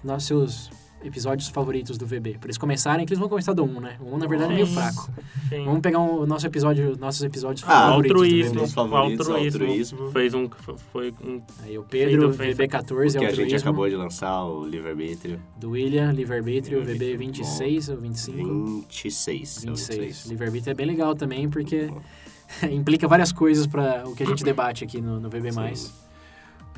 nossos episódios favoritos do VB. Pra eles começarem, que eles vão começar do 1, né? O 1, na verdade, é meio Sim. fraco. sim. Vamos pegar um- o nosso episódio, nossos episódios Ah, favoritos altruísmo, VB. favoritos, altruísmo, altruísmo. Fez um, foi um Aí o Pedro, Feito, feito. VB14, Que a gente altruísmo. acabou de lançar, o livre-arbítrio. Do William, livre-arbítrio, Livre-arbítrio, VB26 ou 25? 26. é o 26. Livre-arbítrio é bem legal também, porque (laughs) implica várias coisas para o que a gente debate aqui no, no VB+.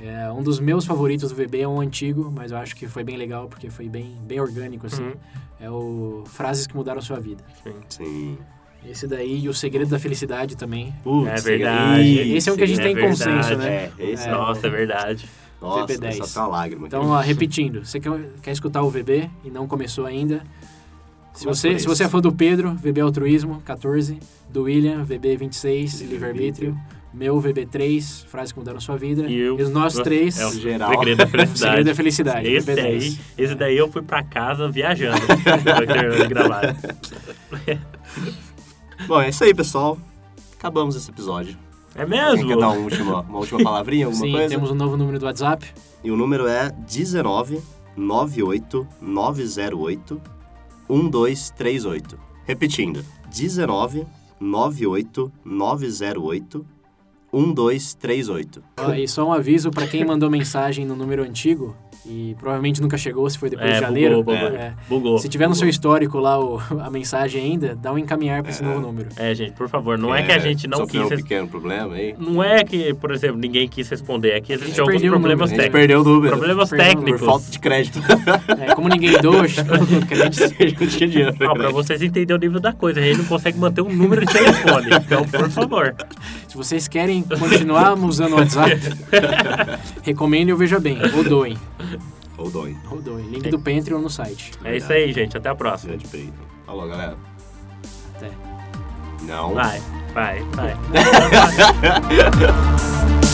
É, um dos meus favoritos do VB é um antigo, mas eu acho que foi bem legal, porque foi bem, bem orgânico, assim. Uhum. É o Frases que Mudaram Sua Vida. Sim. Sim. Esse daí e o Segredo da Felicidade também. Putz, É verdade. Esse é o que a gente é tem verdade. consenso, né? É, esse É. Nossa, é verdade. Nossa, VB10. só tá uma lágrima. Então, ó, repetindo, você quer, quer escutar o VB e não começou ainda? Se você, se você é fã do Pedro, VB Altruísmo, 14. Do William, VB 26, Livre-arbítrio. Livre-Arbítrio. Meu, VB 3, Frases que Mudaram Sua Vida. E eu- os nossos eu- três, É o Geral. segredo da (laughs) o Segredo felicidade. da Felicidade. Esse VB daí, 10. esse daí eu fui pra casa viajando. (laughs) Gravar. (laughs) Bom, é isso aí, pessoal. Acabamos esse episódio. É mesmo? quer dar uma última, uma última palavrinha, alguma Sim, coisa? temos um novo número do WhatsApp. E o número é 19 98 908 1238. Repetindo, 19 98 908 1238. Ó, e só um aviso para quem mandou mensagem no número antigo e provavelmente nunca chegou, se foi depois É, de janeiro. bugou, bugou. É, Bugou. se tiver no seu histórico lá o- (laughs) a mensagem ainda, dá um encaminhar para esse novo número. É, gente, por favor, não é, que a gente não quis... um res- pequeno problema aí. Não é que, por exemplo, ninguém quis responder. É que gente existiam alguns problemas número, A gente técnicos. perdeu o número. Problemas Perdeu técnicos. por falta de crédito. (laughs) É, como ninguém doa, (laughs) a gente não acredita. a gente não tinha dinheiro pra Ó, pra crédito. vocês entenderem o nível da coisa, a gente não consegue manter um número de telefone. Então, por favor. Se vocês querem continuar (laughs) usando o WhatsApp, recomendem ou veja bem, ou doem. Ou dói. Ou doem. Link do Patreon no site. É isso aí, gente. Até a próxima. Grande peito. Falou, galera. Até. Não. Vai, vai, vai. (laughs)